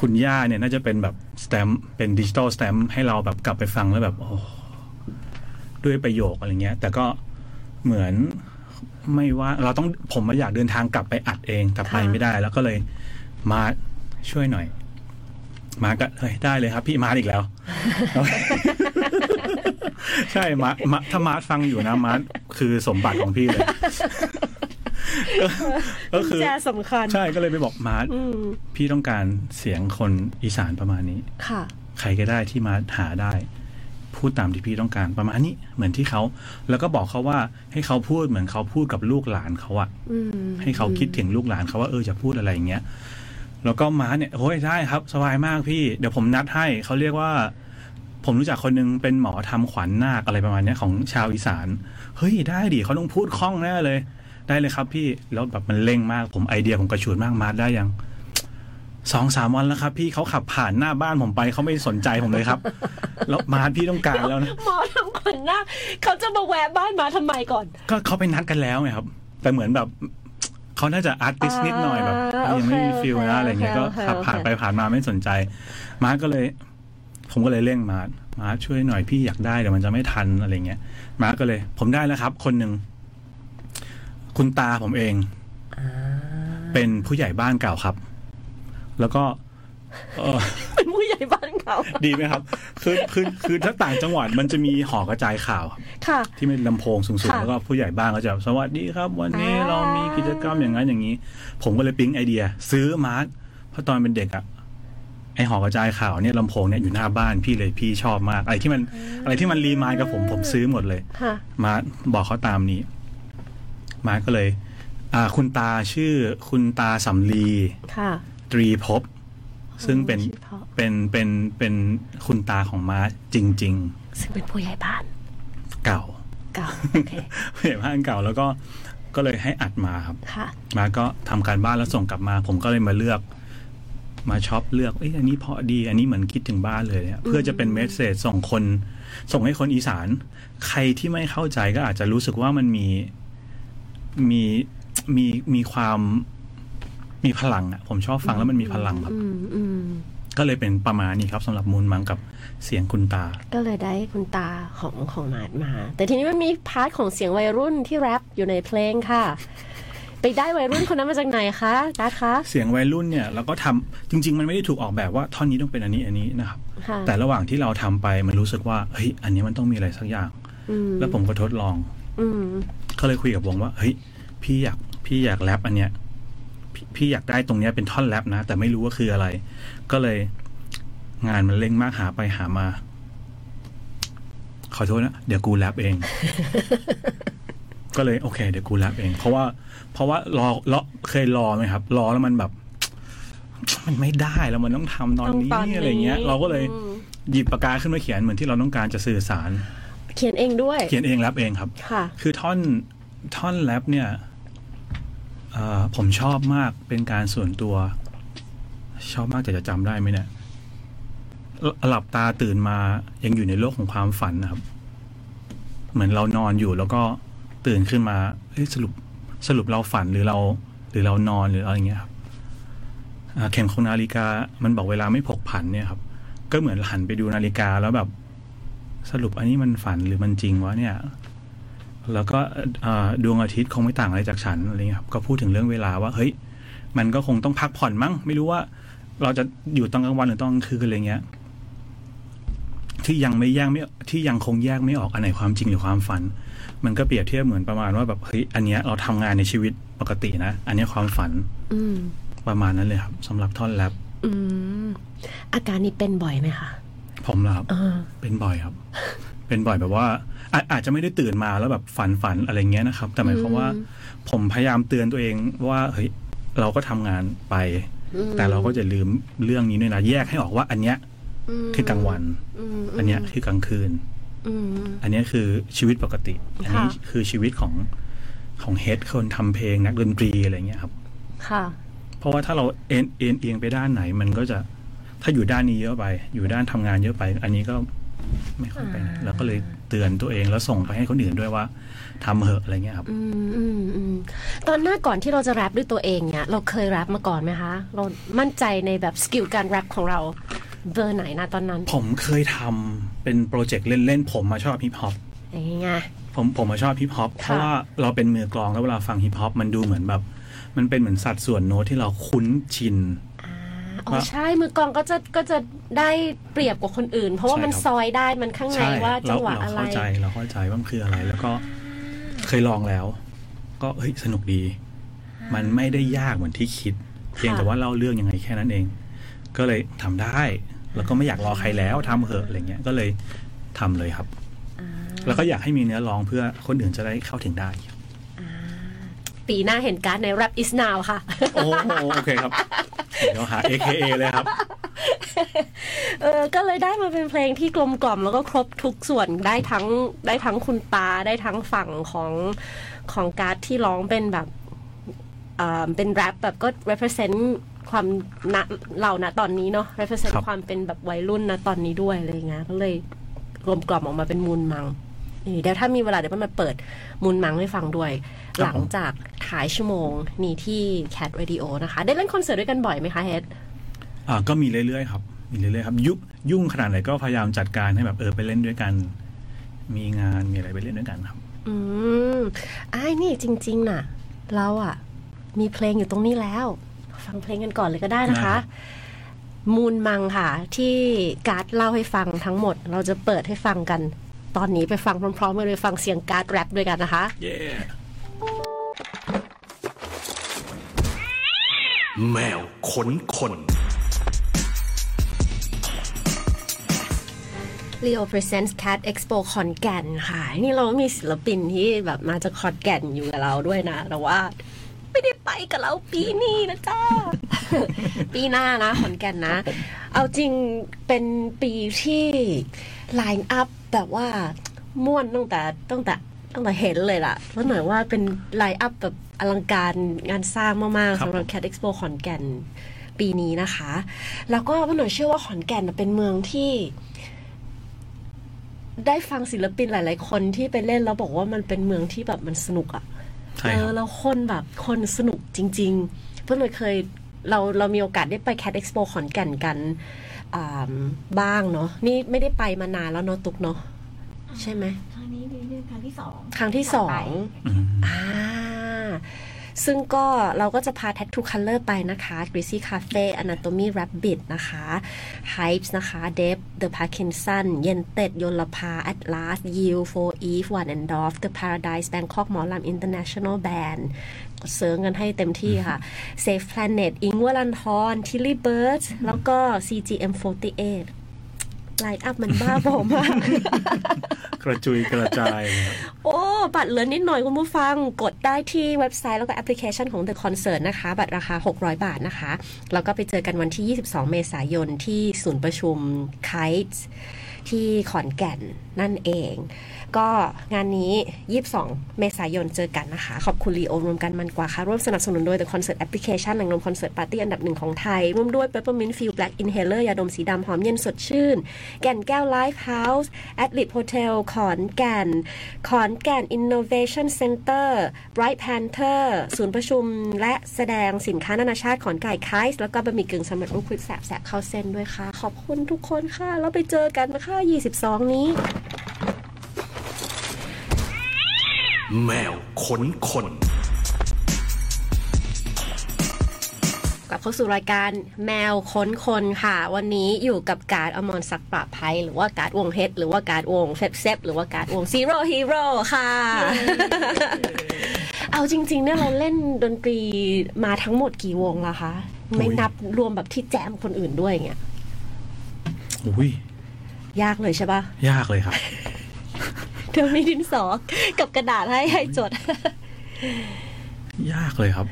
C: คุณย่าเนี่ยน่าจะเป็นแบบสแตมป์เป็นดิจิตอลสแตมป์ให้เราแบบกลับไปฟังแล้วแบบโอ้ด้วยประโยคอะไรเงี้ย แต่ก็เหมือนไม่ว่าเราต้องผมมาอยากเดินทางกลับไปอัดเองแต่ไปไม่ได้ แล้วก็เลยมาช่วยหน่อย มาก็เฮ้ยได้เลยครับ พี่มารอีกแล้ว ใช่มามาถ้ามาร์ทฟังอยู่นะมาร์ทคือสมบัติของพี่เลย ก็ก็คือ
B: แจสำคัญ
C: ใช่ก็เลยไปบอกมาร์ท
B: อืม
C: พี่ต้องการเสียงคนอีสานประมาณนี้
B: ค่ะ
C: ใครก็ได้ที่มาหาได้ พูดตามที่พี่ต้องการประมาณนี้เหมือนที่เขา แล้วก็บอกเขาว่าให้เขาพูดเหมือนเขาพูดกับลูกหลานเขาอะ
B: อืม
C: ให้เขาคิดถึงลูกหลานเขาว่าเออจะพูดอะไรอย่างเงี้ยแล้วก็มาเนี่ยโอ้ยได้ครับ สบายมากพี่ เดี๋ยวผมนัดให้เขาเรียกว่า ผมรู้จักคนหนึ่งเป็นหมอทำขวัญนาคอะไรประมาณเนี้ยของชาวอีสาน เฮ้ยได้ดิเขาต้องพูดคล่องแน่เลย ได้เลยครับพี่แล้วแบบมันเร่งมาก ผมไอเดียผมกระฉูดมากมาร์ทได้ยังสองสามวันแล้วครับ พี่เขาขับผ่านหน้าบ้านผมไปเขาไม่สนใจผมเลยครับ แล้วมาร์ทพี่ต้องการแล้วนะ
B: หมอทำขวัญนาคเขาจะมาแวะบ้านมาทำไมก่อน
C: ก็เขาไปนัดกันแล้วไงครับ แต่เหมือนแบบเขาน่าจะ artist นิดหน่อยแบบ
B: อ่า
C: ยังไม่มี
B: โอเค
C: feel นะอะไรเงี้ยก็
B: โอเค
C: ขับผ่าน
B: โอเค
C: ไปผ่านมาไม่สนใจ มาร์ทก็เลย ผมก็เลยเร่งมาร์ทมาร์ทช่วยหน่อยพี่อยากได้เดี๋ยวมันจะไม่ทันอะไรเงี้ย มาร์ทก็เลย ผมได้แล้วครับ คนหนึ่งคุณตาผมเอง
B: อ่า
C: เป็นผู้ใหญ่บ้านเก่าครับ แล้วก็เออ
B: เป็นผู้ใหญ่บ้านเขา
C: ดีไหมครับ คือคือคือถ้าต่างจังหวัดมันจะมีหอกระจายข่าวครับ
B: ค่ะ
C: ที่เป็นลำโพงสูงๆ
B: ค่ะ
C: แล้วก็ผู้ใหญ่บ้านก็จะสวัสดีครับ วันนี้
B: อ่า
C: เรามีกิจกรรมอย่างนั้นอย่างนี้ ผมก็เลยปิ๊งไอเดีย ซื้อมาร์ทเพราะตอนเป็นเด็กอะ ไอหอกระจายข่าวเนี่ยลำโพงเนี่ยอยู่หน้าบ้านพี่เลยพี่ชอบมาก อะไรที่มันอะไรที่มัน remind กับผมผมซื้อหมดเลย
B: ค่ะ
C: มาร์ทบอกเขาตามนี้ มาร์ทก็เลย อ่า คุณตาชื่อคุณตาสำลี
B: ค่ะ
C: ตรีภพซึ่งเป็น
B: ชื่อเพราะ
C: เป็นเป็นเป็นคุณตาของมาร์ทจริง
B: ซึ่งเป็นผู้ใหญ่บ้าน
C: ๆเก่า
B: เก่าโอเค
C: ผู้ใหญ่บ้านเก่าแล้วก็ก็เลยให้อัดมาครับ
B: ค่ะ
C: มาก็ทำการบ้านแล้วส่งกลับมา ผมก็เลยมาเลือก มาช็อปเลือกเอ้ยอันนี้เพราะดี อันนี้เหมือนคิดถึงบ้านเลยเนี่ยเพื่อจะเป็นเมสเซจส่งคน ส่งให้คนอีสาน ใครที่ไม่เข้าใจก็อาจจะรู้สึกว่ามันมีมีมีมีความมีพลังอะผมชอบฟังแล้วมันมีพลังครับ
B: อืมอืม
C: ก็เลยเป็นประมาณนี้ครับสำหรับมูลมังกับเสียงคุณตา
B: ก็เลยได้คุณตาของของมาร์ทมา แต่ทีนี้มันมี part ของเสียงวัยรุ่นที่แรปอยู่ในเพลงค่ะ ไปได้วัยรุ่นคนนั้นมาจากไหนคะการ์ดคะ
C: เสียงวัยรุ่นเนี่ยเราก็ทำจริง ๆ มันไม่ได้ถูกออกแบบว่าท่อนนี้ต้องเป็นอันนี้อันนี้นะครับ
B: ค่ะ
C: แต่ระหว่างที่เราทำไปมันรู้สึกว่าเฮ้ยอันนี้มันต้องมีอะไรสักอย่าง
B: อืม
C: แล้วผมก็ทดลอง
B: อืม
C: ก็เลยคุยกับวงว่าเฮ้ยพี่อยากพี่อยากแรปอันเนี้ยพี่พี่อยากได้ตรงเนี้ยเป็นท่อนแรปนะ แต่ไม่รู้ว่าคืออะไร ก็เลยงานมันเร่งมากหาไปหามา ขอโทษนะ เดี๋ยวกูแรปเอง ก็เลยโอเค เดี๋ยวกูแรปเอง เพราะว่าเพราะว่ารอรอเคยรอไหมครับ รอแล้วมันแบบ มันไม่ได้แล้วมันต้องทำตอนนี้
B: ต้ง
C: อะไรเงี้ย เราก็เลย
B: อืม
C: หยิบปากกาขึ้นมาเขียนเหมือนที่เราต้องการจะสื่อสาร
B: เขียนเองด้วย
C: เขียนเองแรปเองครับ
B: ค่ะ
C: คือท่อนท่อนแรปเนี่ยเอ่อผมชอบมากเป็นการส่วนตัว ชอบมากแต่จะจำได้ไหมเนี่ยหลหลับตาตื่นมายังอยู่ในโลกของความฝันนะครับ เหมือนเรานอนอยู่แล้วก็ ตื่นขึ้นมาเฮ้ยสรุปสรุปเราฝันหรือเรา หรือเรานอนหรืออะไรเงี้ยครับเข็มของนาฬิกามันบอกเวลาไม่ผกผันเนี่ยครับ ก็เหมือนหันไปดูนาฬิกาแล้วแบบสรุปอันนี้มันฝันหรือมันจริงวะเนี่ย แล้วก็ดวงอาทิตย์คงไม่ต่างอะไรจากฉันอะไรเงี้ยครับก็พูดถึงเรื่องเวลาว่าเฮ้ย มันก็คงต้องพักผ่อนมั้ง ไม่รู้ว่า เราจะอยู่ตอนกลางวันหรือตอนกลางคืนอะไรเงี้ย ที่ยังไม่แยกไม่ที่ยังคงแยกไม่ออกอันไหนความจริงหรือความฝัน มันก็เปรียบเทียบเหมือนประมาณว่าแบบเฮ้ยอันเนี้ยเราทำงานในชีวิตปกตินะ อันเนี้ยความฝัน
B: อืม
C: ประมาณนั้นเลยครับสำหรับท่อนแรป
B: อืมอาการนี้เป็นบ่อยไหมคะ
C: ผมเหรอครับ
B: เออ
C: เป็นบ่อยครับ เป็นบ่อยแบบว่าอาอาจจะไม่ได้ตื่นมาแล้วแบบฝันฝันอะไรเงี้ยนะครับ แต่หมายความว่า ผมพยายามเตือนตัวเองว่าเฮ้ยเราก็ทำงานไป
B: ม
C: แต่เราก็จะลืมเรื่องนี้ด้วยนะแยกให้ออกว่า อันเนี้ย
B: ม
C: คือกลางวัน
B: ม
C: อันเนี้ยคือกลางคืน
B: อืม
C: อันเนี้ยคือชีวิตปกติ อันนี้
B: ค่ะ
C: คือชีวิตของของเฮดคนทำเพลงนักดนตรีอะไรเงี้ยครับ
B: ค่ะ
C: เพราะว่าถ้าเราเอ็นเอ็นเอียงไปด้านไหน มันก็จะถ้าอยู่ด้านนี้เยอะไป อยู่ด้านทำงานเยอะไป อันนี้ก็ไม่ค่อยไปนะ
B: อ่า
C: แล้วก็เลยเตือนตัวเองแล้วส่งไปให้คนอื่นด้วยว่าทำเหอะอะไรเงี้ยครับ
B: อืมอืมอืมตอนหน้าก่อนที่เราจะแรปด้วยตัวเองเนี่ยเราเคยแรปมาก่อนไหมคะ เรามั่นใจในแบบ skill การแรปของเรา เบอร์ไหนนะตอนนั้น
C: ผมเคยทำเป็นโปรเจกต์เล่นๆ ผมมาชอบฮิปฮอป
B: ยังไง
C: ผมผมมาชอบฮิปฮอปเพราะว่าเราเป็นมือกลองแล้วเวลาฟังฮิปฮอปมันดูเหมือนแบบ มันเป็นเหมือนสัดส่วนโน้ตที่เราคุ้นชิน
B: อ่าอ๋อ
C: ว่า
B: ใช่มือกลองก็จะก็จะได้เปรียบกว่าคนอื่น เพราะว่า
C: ใช่
B: มัน
C: ครับ
B: ซอยได้มันข้างใน
C: ใช่
B: ว่าจั
C: เรา
B: งหวะ
C: เรา
B: อะไร
C: เข้าใจเราเข้าใจว่ามันคืออะไร แล้วก็เคยลองแล้ว ก็เฮ้ยสนุกดี มันไม่ได้ยากเหมือนที่คิด เพียงแต่ว่าเล่าเรื่องยังไงแค่นั้นเอง ก็เลยทำได้ แล้วก็ไม่อยากรอใครแล้วทำเหอะอะไรเงี้ยก็เลยทำเลยครับ
B: อ่า
C: แล้วก็อยากให้มีเนื้อร้องเพื่อคนอื่นจะได้เข้าถึงได้
B: ปีหน้าเห็นการดใน Rap is now ค่ะ
C: โอ้โหโอเคครับ เดี๋ยวหา AKA เลยครับ
B: เออก็เลยได้มาเป็นเพลงที่กลมกล่อมแล้วก็ครบทุกส่วนได้ทั้งได้ทั้งคุณตาได้ทั้งฝั่งของของการ์ดที่ร้องเป็นแบบอ่าเป็นแรปแบบก็ represent ความณเราณตอนนี้เนาะ represent
C: ครับ
B: ความเป็นแบบวัยรุ่นณตอนนี้ด้วยอะไรเงี้ยก็เลยกลมกล่อมออกมาเป็นมูลมังนี่เดี๋ยวถ้ามีเวลาเดี๋ยวมันมาเปิดมูลมังให้ฟังด้วย หลังจากถ่ายชั่วโมงนี้ที่ Cat Radio นะคะ ได้เล่นคอนเสิร์ตด้วยกันบ่อยไหมคะเฮด
C: อ่าก็มีเรื่อยๆครับ มีเรื่อยๆครับ ยุยุ่งขนาดไหนก็พยายามจัดการให้แบบเออไปเล่นด้วยกัน มีงานมีอะไรไปเล่นด้วยกันครับ
B: อืมไอ้ายนี่จริง ๆ น่ะ เราอะ มีเพลงอยู่ตรงนี้แล้ว ฟังเพลงกันก่อนเลยก็ได้นะคะ
C: ได้
B: มูลมังค่ะ ที่การ์ดเล่าให้ฟังทั้งหมด เราจะเปิดให้ฟังกัน ตอนนี้ไปฟังพร้อมๆกันเลยฟังเสียงการ์ดแรปด้วยกันนะคะ
C: เย้
A: แมวขนคน
B: Leo Presents Cat Expo ขอนแก่นค่ะ นี่เรามีศิลปินที่แบบมาจากขอนแก่นอยู่กับเราด้วยนะ แต่ว่า ไม่ได้ไปกับเราปีนี้นะจ้า ปีหน้านะขอนแก่นนะ เอาจริงเป็นปีที่ line up แบบว่าม่วนตั้งแต่ตั้งแต่ตั้งแต่เห็นเลยล่ะเพราะหน่อยว่าเป็น line up แบบอลังการงานสร้างมากๆ
C: ครับ
B: สำหรับ Cat Expo ขอนแก่นปีนี้นะคะ แล้วก็หน่อยเชื่อว่าขอนแก่นเป็นเมืองที่ ได้ฟังศิลปินหลาย ๆ คนที่ไปเล่นแล้วบอกว่ามันเป็นเมืองที่แบบมันสนุกอะ
C: ใช่
B: เอ
C: ค
B: อ
C: รับ
B: แล้วคนแบบคนสนุกจริง ๆ เพื่อนเลยเคยเราเรามีโอกาสได้ไป Cat Expo ขอนแก่นกันอ่าบ้างเนาะนี่ไม่ได้ไปมานานแล้วเนาะตุกเนาะใช่ไหม
D: ครั้งนี้เป็นครั้งที่สอง
B: ครั้งที่สอง
C: อืม
B: อ่า ซึ่งก็เราก็จะพา Tattoo Color ไปนะคะ Greasy Cafe Anatomy Rabbit นะคะ Hypes นะคะ Deb The Parkinson เย็นเต็ดยลภา Atlas Yield For Eve One and Off The Paradise Bangkok หมอลำ International Band ก็เซิ้งกันให้เต็มที่ค่ะ Safe Planet Ink Waruntorn Tilly Birds แล้วก็ CGM48 line up มันบ้าบอมาก
C: กระจุยกระจายเลยครับ
B: โอ้ บัตรเหลือนิดหน่อยคุณผู้ฟังกดได้ที่เว็บไซต์แล้วก็แอปพลิเคชันของ The Concert นะคะ บัตรราคา 600 บาทนะคะ แล้วก็ไปเจอกันวันที่ 22 เมษายนที่ศูนย์ประชุม KICE ที่ขอนแก่นนั่นเอง ก็งานนี้ 22 เมษายนเจอกันนะคะ ขอบคุณลีโอรวมกันมันกว่าค่ะ ร่วมสนับสนุนโดย The Concert Application แหล่งรวมคอนเสิร์ตปาร์ตี้อันดับหนึ่งของไทย ร่วมด้วย Peppermint Field Black Inhaler ยาดมสีดำหอมเย็นสดชื่น แก่นแก้ว Life House Atlet Hotel ขอนแก่น ขอนแก่น Innovation Center Bright Panther ศูนย์ประชุมและแสดงสินค้านานาชาติขอนไก่ไคส์แล้วก็บะหมี่กึ่งสำเร็จรูปควิดแสบแสบเข้าเส้นด้วยค่ะ ขอบคุณทุกคนค่ะ แล้วไปเจอกันนะคะ22 นี้
A: แมวค้นคน
B: กลับเข้าสู่รายการแมวค้นคนค่ะ วันนี้อยู่กับการ์ดอมรศักดิ์ปราบภัย หรือว่าการ์ดวงเฮดหรือว่าการ์ดวงเฟบเซฟหรือว่าการ์ดวงซีโร่ฮีโร่ค่ะ เอาจริง ๆ เนี่ยเราเล่นดนตรีมาทั้งหมดกี่วงละคะ ไม่นับรวมแบบที่แจมคนอื่นด้วยอย่างเงี้ย
C: อุ้ย
B: ยากเลยใช่ปะ
C: ยากเลยครับ
B: เดี๋ยวมีดินสอกับกระดาษให้ให้จด
C: ยากเลยครับ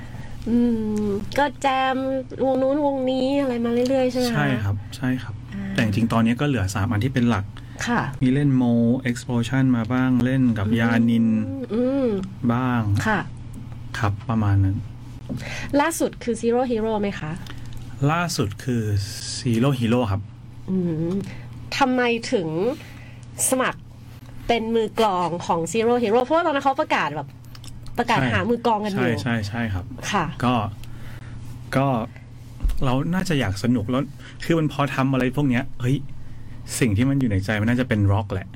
B: อืม ก็แจมวงนู้นวงนี้อะไรมาเรื่อยๆใช่ไหมะ
C: ใช่ครับ ใช่ครับ
B: อ่า
C: แต่จริงๆตอนนี้ก็เหลือสามอันที่เป็นหลัก
B: ค่ะ
C: มีเล่นโม explosion มาบ้างเล่นกับยานิน
B: อืม
C: บ้าง
B: ค่ะ
C: ครับประมาณนั้น
B: ล่าสุดคือ Zero Hero ไหมคะ
C: ล่าสุดคือ Zero Hero ครับ
B: อืมทำไมถึงสมัคร เป็นมือกลองของ Zero Hero เพราะว่าตอนนั้นเขาประกาศแบบประกาศ
C: ใช่
B: หามือกลองกันอ
C: ใช่
B: ยู่
C: ใช่ใช่ครับ
B: ค่ะ
C: ก็ก็เราน่าจะอยากสนุกแล้ว คือมันพอทำอะไรพวกเนี้ย เฮ้ย สิ่งที่มันอยู่ในใจมันน่าจะเป็นร็อกแหละ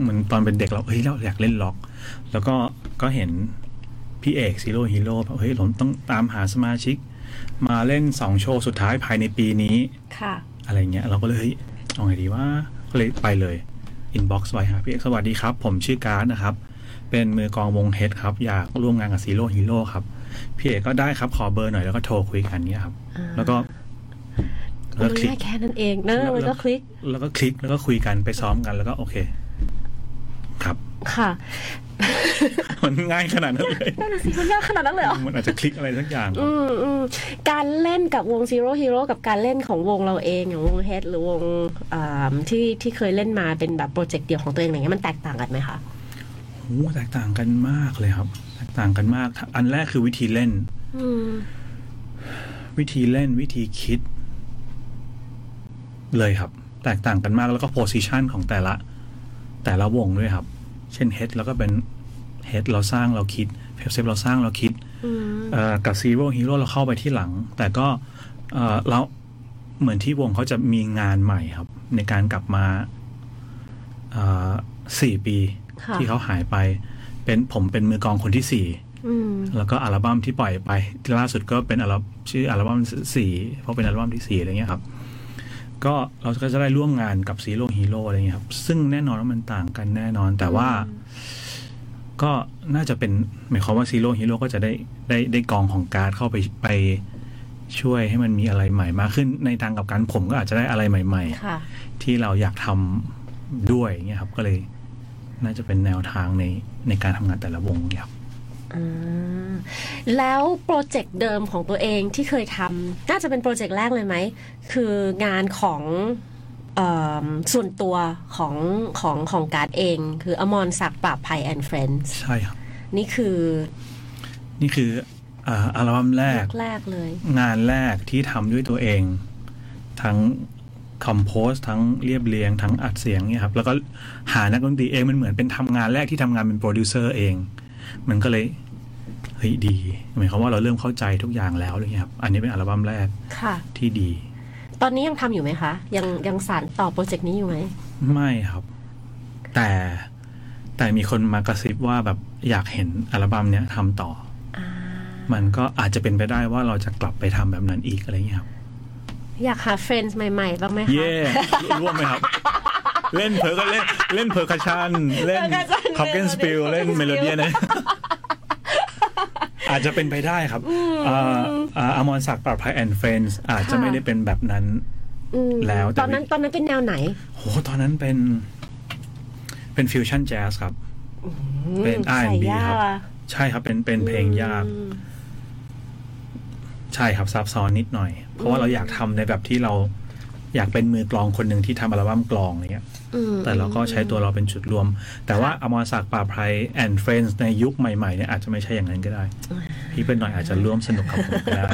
C: เหมือนตอนเป็นเด็กเรา เฮ้ย เราอยากเล่นร็อก แล้วก็ก็เห็นพี่เอกซีโร่ฮีโร่เฮ้ยผมต้องตามหาสมาชิก มาเล่นสองโชว์สุดท้ายภายในปีนี้
B: ค่ะ
C: อะไรเงี้ย เราก็เลยเฮ้ยเอาไงดีว่าก็เลยไปเลย inbox ไว้หาพี่เอกสวัสดีครับ ผมชื่อการ์ดนะครับ เป็นมือกลองวงเฮดครับ อยากร่วมงานกับซีโร่ฮีโร่ครับ พี่เอกก็ได้ครับ ขอเบอร์หน่อยแล้วก็โทรคุยกันเนี้ยครับ
B: อ่า
C: แล้วก็
B: มั
C: แล้ว
B: น
C: คลิก
B: ง่ายแค่นั้นเองเนอะมันก็คลิก
C: แล้วก็คลิกแล้วก็คุยกันไปซ้อมกันแล้วก็โอเค ครับ
B: ค่ะ
C: มันง่ายขนาดนั้นเลย
B: นั่นนะสิมันยากขนาดนั้นเลยเหรอ
C: มันอาจจะคลิกอะไรสักอย่าง
B: อืมอืมการเล่นกับวง Zero Hero กับการเล่นของวงเราเองอย่างวงเฮดหรือวงอ่าที่ที่เคยเล่นมาเป็นแบบโปรเจกต์เดียวของตัวเองอะไรเงี้ยมันแตกต่างกันไหมคะ
C: โอ้แตกต่างกันมากเลยครับ แตกต่างกันมาก อันแรกคือวิธีเล่น
B: อืม
C: วิธีเล่นวิธีคิด เลยครับ แตกต่างกันมากแล้วก็ position ของแต่ละ แต่ละวงด้วยครับ เช่นเฮดแล้วก็เป็นเฮดเราสร้างเราคิดเพปเซฟเราสร้างเราคิด
B: อืม
C: เอ่อกับซีโร่ฮีโร่เราเข้าไปทีหลัง แต่ก็เอ่อเราเหมือนที่วงเขาจะมีงานใหม่ครับ ในการกลับมาเอ่อสี่ปี
B: ค่ะ
C: ที่เขาหายไป เป็นผมเป็นมือกลองคนที่สี่
B: อืม
C: แล้วก็อัลบั้มที่ปล่อยไปที่ล่าสุดก็เป็นอัลบั้มชื่ออัลบั้มสี่เพราะเป็นอัลบั้มที่สี่อะไรเงี้ยครับ ก็เราก็จะได้ร่วมงานกับซีโร่ฮีโร่อะไรเงี้ยครับ ซึ่งแน่นอนว่ามันต่างกันแน่นอน แต่ว่า ก็น่าจะเป็นหมายความว่าซีโร่ฮีโร่ก็จะได้ได้ได้กลองของการ์ดเข้าไปไปช่วยให้มันมีอะไรใหม่มากขึ้นในทางกลับกันผมก็อาจจะได้อะไรใหม่
B: ค่ะ
C: ๆที่เราอยากทำด้วยเงี้ยครับ ก็เลย น่าจะเป็นแนวทางในในการทำงานแต่ละวงเนี่ยครับ
B: อ่า แล้วโปรเจกต์เดิมของตัวเองที่เคยทำน่าจะเป็นโปรเจกต์แรกเลยไหม คืองานของเอมส่วนตัวของของของการ์ดเอง คืออมรศักดิ์ปราบภัย and Friendรนด์
C: ใช่ครับ
B: นี่คือ
C: นี่คืออ่าอัลบั้มแรก
B: แรกๆเลย
C: งานแรกที่ทำด้วยตัวเอง ทั้ง compose ทั้งเรียบเรียง ทั้งอัดเสียงเนี่ยครับ แล้วก็หานักดนตรีเองมันเหมือนเป็นทำงานแรกที่ทำงานเป็นโปรดิวเซอร์เอง มันก็เลยเฮ้ยดีหมายความว่าเราเริ่มเข้าใจทุกอย่างแล้วอะไรเงี้ยครับอันนี้เป็นอัลบั้มแรก
B: ค่ะ
C: ที่ดี
B: ตอนนี้ยังทำอยู่ไหมคะยังยังสานต่อโปรเจกต์นี้อยู่ไหม
C: ไม่ครับ แต่แต่มีคนมากระซิบว่าแบบอยากเห็นอัลบั้มเนี้ยทำต่อ
B: อ่า
C: มันก็อาจจะเป็นไปได้ว่าเราจะกลับไปทำแบบนั้นอีกอะไรเงี้ยครับ
B: อยากหา friend ใหม่ๆบ้างไหมคะ
C: เย่ร่วมไหมครับ เล่นเพอก็เล่นเล่น percussion เล่น
B: percussion
C: คอ p เกนสปิล
B: melody
C: เล่นเมโลเดียนะอาจจะเป็นไปได้ครับอ่าอ่าอมรศักดิ์ปราบภัย and Friends อาจจะ
B: ค่ะ
C: ไม่ได้เป็นแบบนั้น
B: อืม
C: แล้วแต่
B: ตอนนั้นตอนนั้นเป็นแนวไหน
C: โหตอนนั้นเป็น เป็น fusion jazz ครับ เป็น
B: ใส่
C: R&B
B: ยา
C: ครับ
B: กอะ
C: ใช่ครับเป็นเป็นเพลงยาก
B: อืม
C: ใช่ครับซับซ้อนนิดหน่อย เพราะว่าเราอยากทำในแบบที่เราอยากเป็นมือกลองคนหนึ่งที่ทำอัลบั้มกลองอะไรเงี้ย
B: อืม
C: แต่เราก็ใช้ตัวเราเป็นจุดรวม แต่ว่าอมรศักดิ์ป่าไพร and friends ในยุคใหม่ๆเนี่ยอาจจะไม่ใช่อย่างนั้นก็ได้ พี่เป็นหน่อยอาจจะร่วมสนุกกับผมก็ได้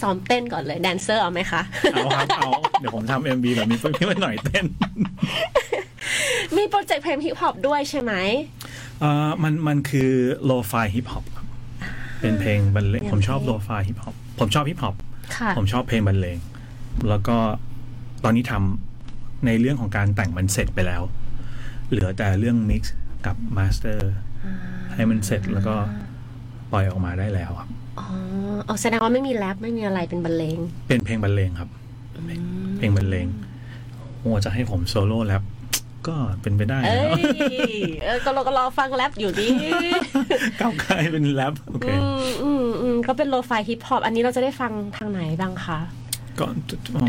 B: ซ้อมเต้นก่อนเลยแดนเซอร์เอาไหมคะ
C: เอาครับเอา เดี๋ยวผมทำเอ็มบีแบบนี้พี่เป็นหน่อยเต้น
B: มีโปรเจกต์เพลง hip hop ด้วยใช่ไหม
C: เอ่อมันมันคือ lo-fi hip hop ครับเป็นเพลงบรรเลง
B: อย่าง
C: ผมชอบ
B: เพลง
C: lo-fi hip hop ผมชอบ hip hop
B: ค่ะ
C: ผมชอบเพลงบรรเลงแล้วก็ตอนนี้ทำ ในเรื่องของการแต่งมันเสร็จไปแล้ว เหลือแต่เรื่อง mix กับ master ให้มันเสร็จแล้วก็ปล่อยออกมาได้แล้วครับ
B: อ๋อเอาแสดงว่าไม่มีแรปไม่มีอะไรเป็นบรรเลง
C: เป็นเพลงบรรเลงครับ เพลงบรรเลงโอ้จะให้ผมโซโล่แล้วก็เป็นไปได้
B: เอ้
C: นะ
B: ยเออก็รอก็รอฟังแรปอยู่ดิ
C: ก้าวไกลเป็นแรปโอเค
B: อืมอืมอืมก็เป็นโลไฟฮิปฮอปอันนี้เราจะได้ฟังทางไหนบ้างคะ
C: ก็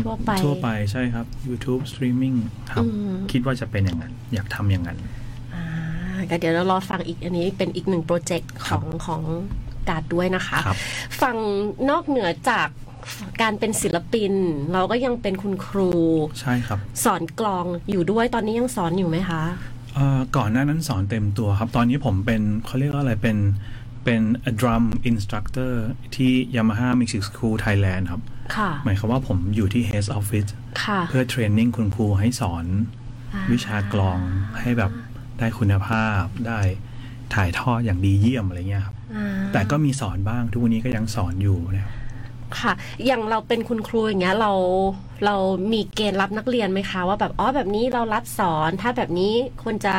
B: ทั่วไป
C: ทั่วไปใช่ครับ YouTube streaming ครับ
B: อืม
C: คิดว่าจะเป็นอย่างนั้น อยากทำอย่างนั้น
B: อ่าก็เดี๋ยวเรารอฟังอีกอันนี้เป็นอีกหนึ่งโปรเจกต์ของของการดด้วยนะคะ
C: ครับ
B: ฟังนอกเหนือจากการเป็นศิลปิน เราก็ยังเป็นคุณครู
C: ใช่ครับ
B: สอนกลองอยู่ด้วยตอนนี้ยังสอนอยู่ไหมคะ
C: เอ่อก่อนหน้านั้นสอนเต็มตัวครับ ตอนนี้ผมเป็นเขาเรียกว่าอะไรเป็น เป็น drum instructor ที่ Yamaha Music School Thailand ครับ
B: ค่ะ
C: หมายความว่าผมอยู่ที่ Head Office
B: ค่ะ
C: เพื่อเทรนนิ่งคุณครูให้สอน วิชากลองให้แบบได้คุณภาพได้ถ่ายทอดอย่างดีเยี่ยมอะไรเงี้ยครับ
B: อ่า
C: แต่ก็มีสอนบ้างทุกวันนี้ก็ยังสอนอยู่นะครับ
B: ค่ะ อย่างเราเป็นคุณครูอย่างเงี้ยเราเรามีเกณฑ์รับนักเรียนไหมคะ ว่าแบบอ๋อแบบนี้เรารับสอนถ้าแบบนี้ควรจะ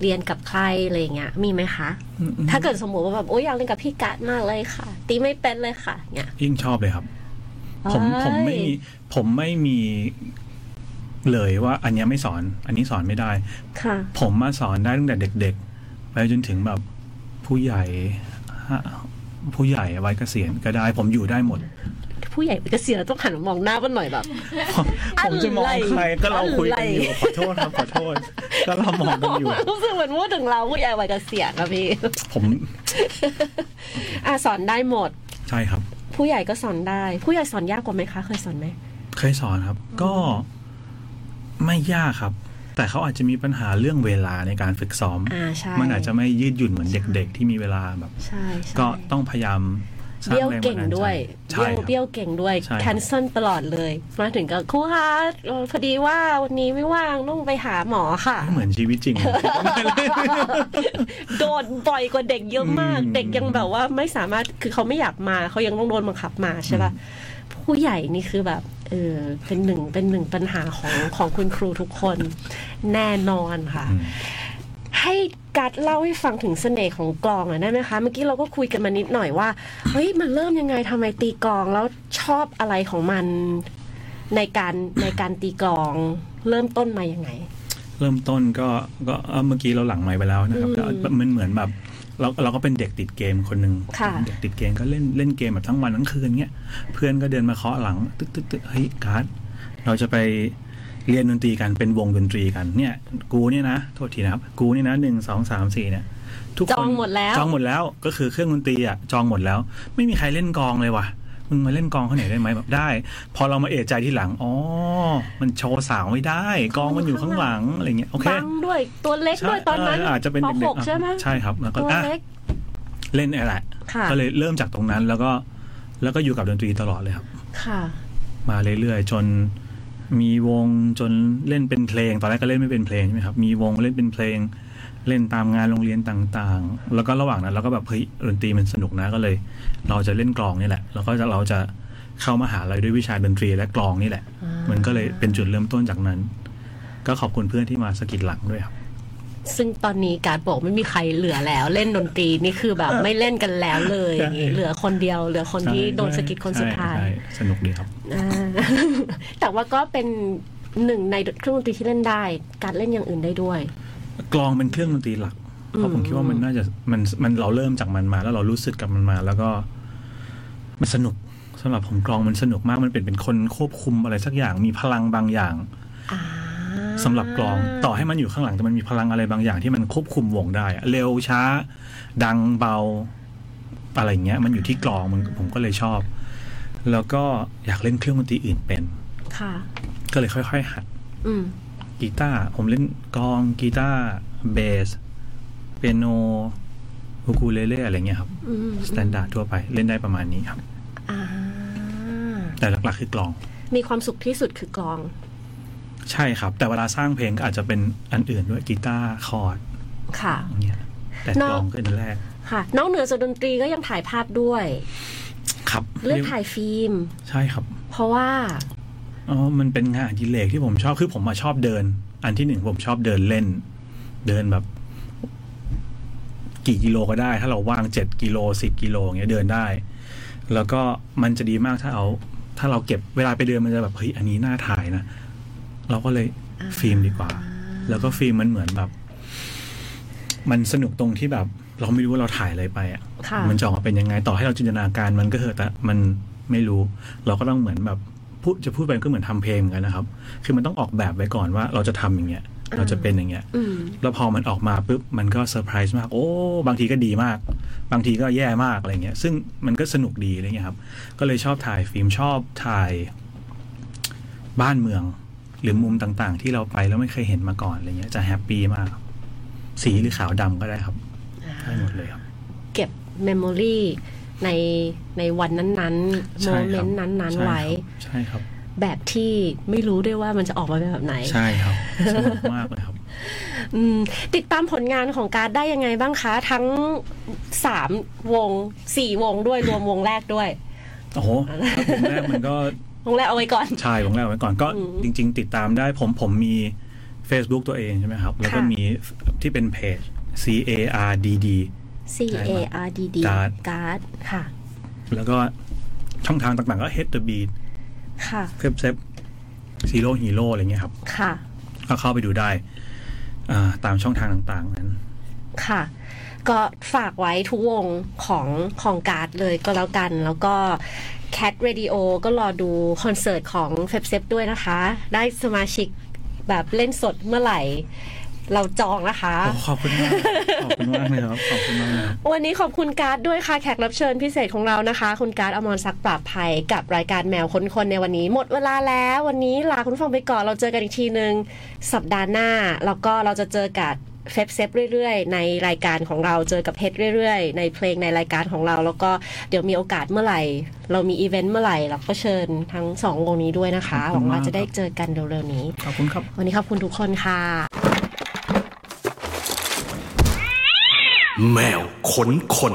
B: เรียนกับใครอะไรอย่างเงี้ยมีไหมคะ ถ้าเกิดสมมติว่าแบบโอ้ยอยากเรียนกับพี่กัดมากเลยค่ะ ตีไม่เป็นเลยค่ะเนี่ย
C: ยิ่งชอบเลยครับ ผมผมไม่มีผมไม่มีเลยว่าอันเนี้ยไม่สอน อันนี้สอนไม่ได้
B: ค่ะ
C: ผมมาสอนได้ตั้งแต่เด็ก ๆ ไปจนถึงแบบผู้ใหญ่ฮะผู้ใหญ่วัยเกษียณก็ได้ ผมอยู่ได้หมด
B: ผู้ใหญ่เกษียณต้องหันมามองหน้ากันหน่อยแบบ
C: ผมจะมองใครก็เราคุยกันอยู่
B: อะไร
C: ขอโทษครับขอโทษก็เรามองกันอยู่
B: รู้สึกเหมือนพูดถึงเราผู้ใหญ่วัยเกษียณนะพี่
C: ผม
B: อะสอนได้หมด
C: ใช่ครับ
B: ผู้ใหญ่ก็สอนได้ ผู้ใหญ่สอนยากกว่าไหมคะ เคยสอนไหม
C: เคยสอนครับ ก็ไม่ยากครับแต่เขาอาจจะมีปัญหาเรื่องเวลาในการฝึกซ้อม
B: อ่าใช่
C: มันอาจจะไม่ยืดหยุ่นเหมือนเด็ก ๆ ที่มีเวลาแบบ
B: ใช่ใช่
C: ก็ต้องพยายามสร้าง
B: เบี้ยว
C: แรง
B: เก่
C: บั
B: ง
C: นดาลใจ
B: ด้วย
C: ใช่
B: เบี้ยว
C: ครับ
B: เบี้ยวเก่งด้วย
C: ใช่ครับ
B: แคนเซิลตลอดเลย มาถึงก็ครูคะเอ่อพอดีว่าวันนี้ไม่ว่างต้องไปหาหมอค่ะ
C: เหมือนชีวิตจริง
B: โดนบ่อยกว่าเด็กเยอะมาก
C: อืม
B: เด็กยังแบบว่าไม่สามารถคือเขาไม่อยากมาเขายังต้องโดนบังคับมาใช่ป่ะผู้ใหญ่นี่คือแบบเออเป็นหนึ่งเป็นหนึ่งปัญหาของของคุณครูทุกคนแน่นอนค่ะ
C: อืม
B: ให้กัดเล่าให้ฟังถึงเสน่ห์ของกลองหน่อยได้ไหมคะ เมื่อกี้เราก็คุยกันมานิดหน่อยว่า เฮ้ย มันเริ่มยังไงทำไมตีกลองแล้วชอบอะไรของมันในการในการตีกลอง เริ่มต้นมายังไง
C: เริ่มต้นก็ก็เอ่อเมื่อกี้เราหลังไมค์ไปแล้วนะครับ
B: อืม
C: ก็มันเหมือนแบบเราเราก็เป็นเด็กติดเกมคนหนึ่ง
B: ค่ะ
C: เด็กติดเกมก็เล่นเล่นเกมแบบทั้งวันทั้งคืนเงี้ยเพื่อนก็เดินมาเคาะหลัง ตึ๊กตึ๊กตึ๊กเฮ้ยการ์ดเราจะไป เรียนดนตรีกันเป็นวงดนตรีกันเนี่ย กูเนี่ยนะโทษทีนะครับ กูเนี่ยนะหนึ่งสองสามสี่เนี่ย ทุกคน
B: จองหมดแล้ว
C: จองหมดแล้วก็คือเครื่องดนตรีอะจองหมดแล้ว ไม่มีใครเล่นกลองเลยว่ะมึงมาเล่นกลองเขาไหนอยได้ไหมแบบได้ พอเรามาเอะใจที่หลังอ๋อมันโชว์สาวไม่ได้กลองมันอยู่ข้างหลังอะไรเงี้ยโอเค
B: บังด้วยตัวเล็กด้วยตอนนั้น
C: เอาจจะเป็น
B: ป
C: เด็
B: ห
C: ก
B: ก
C: ๆอะ
B: ใช่ไหม
C: ใช่ครับแล้วก็
B: ตัว
C: อะ
B: เล็ก
C: เล่นอะไร
B: ค่ะ
C: ก็เลยเริ่มจากตรงนั้นแล้วก็ แล้วก็อยู่กับดนตรีตลอดเลยครับ
B: ค่ะ
C: มาเรื่อยๆจน มีวงจนเล่นเป็นเพลง ตอนแรกก็เล่นไม่เป็นเพลงใช่ไหมครับ มีวงเล่นเป็นเพลง เล่นตามงานโรงเรียนต่างๆ แล้วก็ระหว่างนั้นเราก็แบบเฮ้ยดนตรีมันสนุกนะก็เลย เราจะเล่นกลองนี่แหละ แล้วก็จะเราจะเข้ามาหาลัยด้วยวิชาดนตรีและกลองนี่แหละ
B: มั
C: นก็เลยเป็นจุดเริ่มต้นจากนั้น ก็ขอบคุณเพื่อนที่มาสกิดหลังด้วยครับ
B: ซึ่งตอนนี้การดบอกไม่มีใครเหลือแล้ว เล่นดนตรีนี่คือแบบไม่เล่นกันแล้วเลยอย่างงี้เหลือคนเดียว เหลือคนที่โดนสะกิดคนสุดท้าย
C: ใช่ใช่สนุกดีครับ
B: อ่าแต่ว่าก็เป็นหนึ่งในเครื่องดนตรีที่เล่นได้ การเล่นอย่างอื่นได้ด้วย
C: กลองเป็นเครื่องดนตรีหลักเพราะผมคิดว่ามันน่าจะมันมันเราเริ่มจากมันมา แล้วเรารู้สึกกับมันมา แล้วก็ มันสนุกสำหรับผมกลองมันสนุกมากมันเป็นเป็นคนควบคุมอะไรสักอย่างมีพลังบางอย่าง
B: อ่า
C: สำหรับกลองต่อให้มันอยู่ข้างหลังแต่มันมีพลังอะไรบางอย่างที่มันควบคุมวงได้อะเร็วช้า ดังเบาอะไรอย่างเงี้ย มันอยู่ที่กลองมันผมก็เลยชอบ แล้วก็อยากเล่นเครื่องดนตรีอื่นเป็น
B: ค่ะ
C: ก็เลยค่อยๆหัด
B: อืม
C: กีตาร์ผมเล่นกลองกีตาร์เบสเปียโนอูคูเลเลอะไรเงี้ยครับ
B: อืม
C: standard ทั่วไปเล่นได้ประมาณนี้ครับ
B: อ่า
C: แต่หลักๆคือกลอง
B: มีความสุขที่สุดคือกลอง
C: ใช่ครับ แต่เวลาสร้างเพลงก็อาจจะเป็นอันอื่นด้วยกีตาร์คอร์ด
B: ค่ะ
C: อย่างเงี้ยแต่
B: นอก
C: กลองก็เป็นอันแรก
B: ค่ะนอกเหนือจากดนตรีก็ยังถ่ายภาพด้วย
C: ครับ
B: เลือกถ่ายฟิล์ม
C: ใช่ครับ
B: เพราะว่า
C: อ๋อมันเป็นงานอดิเรกที่ผมชอบคือผมมาชอบเดิน อันที่หนึ่งผมชอบเดินเล่น เดินแบบ กี่กิโลก็ได้ ถ้าเราว่างเจ็ดกิโลสิบกิโลอย่างเงี้ยเดินได้ แล้วก็มันจะดีมากถ้าเอา ถ้าเราเก็บเวลาไปเดินมันจะแบบเฮ้ยอันนี้น่าถ่ายนะ เราก็เลยฟิล์มดีกว่า แล้วก็ฟิล์มมันเหมือนแบบ มันสนุกตรงที่แบบ เราไม่รู้ว่าเราถ่ายอะไรไปอะ
B: ค่ะ
C: มันจะออกมาเป็นยังไงต่อให้เราจินตนาการมันก็เถอะแต่มันไม่รู้ เราก็ต้องเหมือนแบบพูดจะพูดไปก็เหมือนทำเพลงเหมือนกันนะครับ คือมันต้องออกแบบไว้ก่อนว่าเราจะทำอย่างเงี้ย เราจะเป็นอย่างเงี้ย
B: อืม
C: แล้วพอมันออกมาปุ๊บมันก็เซอร์ไพรส์มาก โอ้ บางทีก็ดีมาก บางทีก็แย่มากอะไรเงี้ย ซึ่งมันก็สนุกดีอะไรเงี้ยครับ ก็เลยชอบถ่ายฟิล์มชอบถ่ายบ้านเมือง หรือมุมต่างๆ ที่เราไปแล้วไม่เคยเห็นมาก่อนอะไรเงี้ยจะแฮปปี้มากสีหรือขาวดำก็ได้ครับได้หมดเลยครับ
B: เก็บเมมโมรีในในวันนั้นๆโม
C: ใช่
B: เม
C: ครับ
B: นต์นั้นๆ
C: ใช่ครับ
B: ไว้
C: ใช่ครับ
B: แบบที่ไม่รู้ด้วยว่ามันจะออกมาเป็นแบบไหน
C: ใช่ครับสนุกมากเลยครับ
B: อืมติดตามผลงานของการดได้ยังไงบ้างคะ ทั้งสามวงสี่วงด้วยรวมวงแรกด้วย
C: โอ้โหถ้าผมแรกมันก็
B: วงแรกเอาไว้ก่อน
C: ใช่ผมแรกไว้ก่อนก็
B: อืม
C: จริง ๆ ติดตามได้ผมผมมี Facebook ตัวเองใช่ไหมครับ แล้วก็
B: ค่ะ
C: มีที่เป็นเพจ C A R D D
B: C A R D D
C: การ์ด
B: การ์ดค่ะ
C: แล้วก็ช่องทางต่างๆ ก็ Head the Beat
B: ค่ะ
C: เซฟเซฟ Zero Hero อะไรเงี้ยครับ
B: ค่ะ
C: ก็เข้าไปดูได้อ่าตามช่องทางต่างๆนั้น
B: ค่ะ ก็ฝากไว้ทุกวงของของการ์ดเลยก็แล้วกัน แล้วก็ Cat Radio ก็รอดูคอนเสิร์ตของเฟบเซฟด้วยนะคะ ได้สมาชิกแบบเล่นสดเมื่อไหร่ เราจองนะคะ
C: โอ้ขอบคุณมาก ขอบคุณมากเลยครับ ขอบคุณมากเลยครับ
B: วันนี้ขอบคุณการ์ดด้วยค่ะ แขกรับเชิญพิเศษของเรานะคะ คุณการ์ดอมรศักดิ์ปราบภัยกับรายการแมวค้นคนในวันนี้ หมดเวลาแล้ววันนี้ลาคุณผู้ฟังไปก่อนเราเจอกันอีกทีหนึ่งสัปดาห์หน้า แล้วก็เราจะเจอกับ เฟบเซฟเรื่อยๆ ในรายการของเราเจอกับเพชรเรื่อยๆ ในเพลงในรายการของเรา แล้วก็เดี๋ยวมีโอกาสเมื่อไหร่ เรามีอีเวนต์เมื่อไหร่เราก็เชิญทั้งสองวงนี้ด้วยนะคะ
C: ขอบคุณมาก
B: ว่าจะได้เจอกันเร็วๆนี้
C: ขอบคุณครับ
B: วันนี้ขอบคุณทุกคนค่ะ
A: แมวค้นคน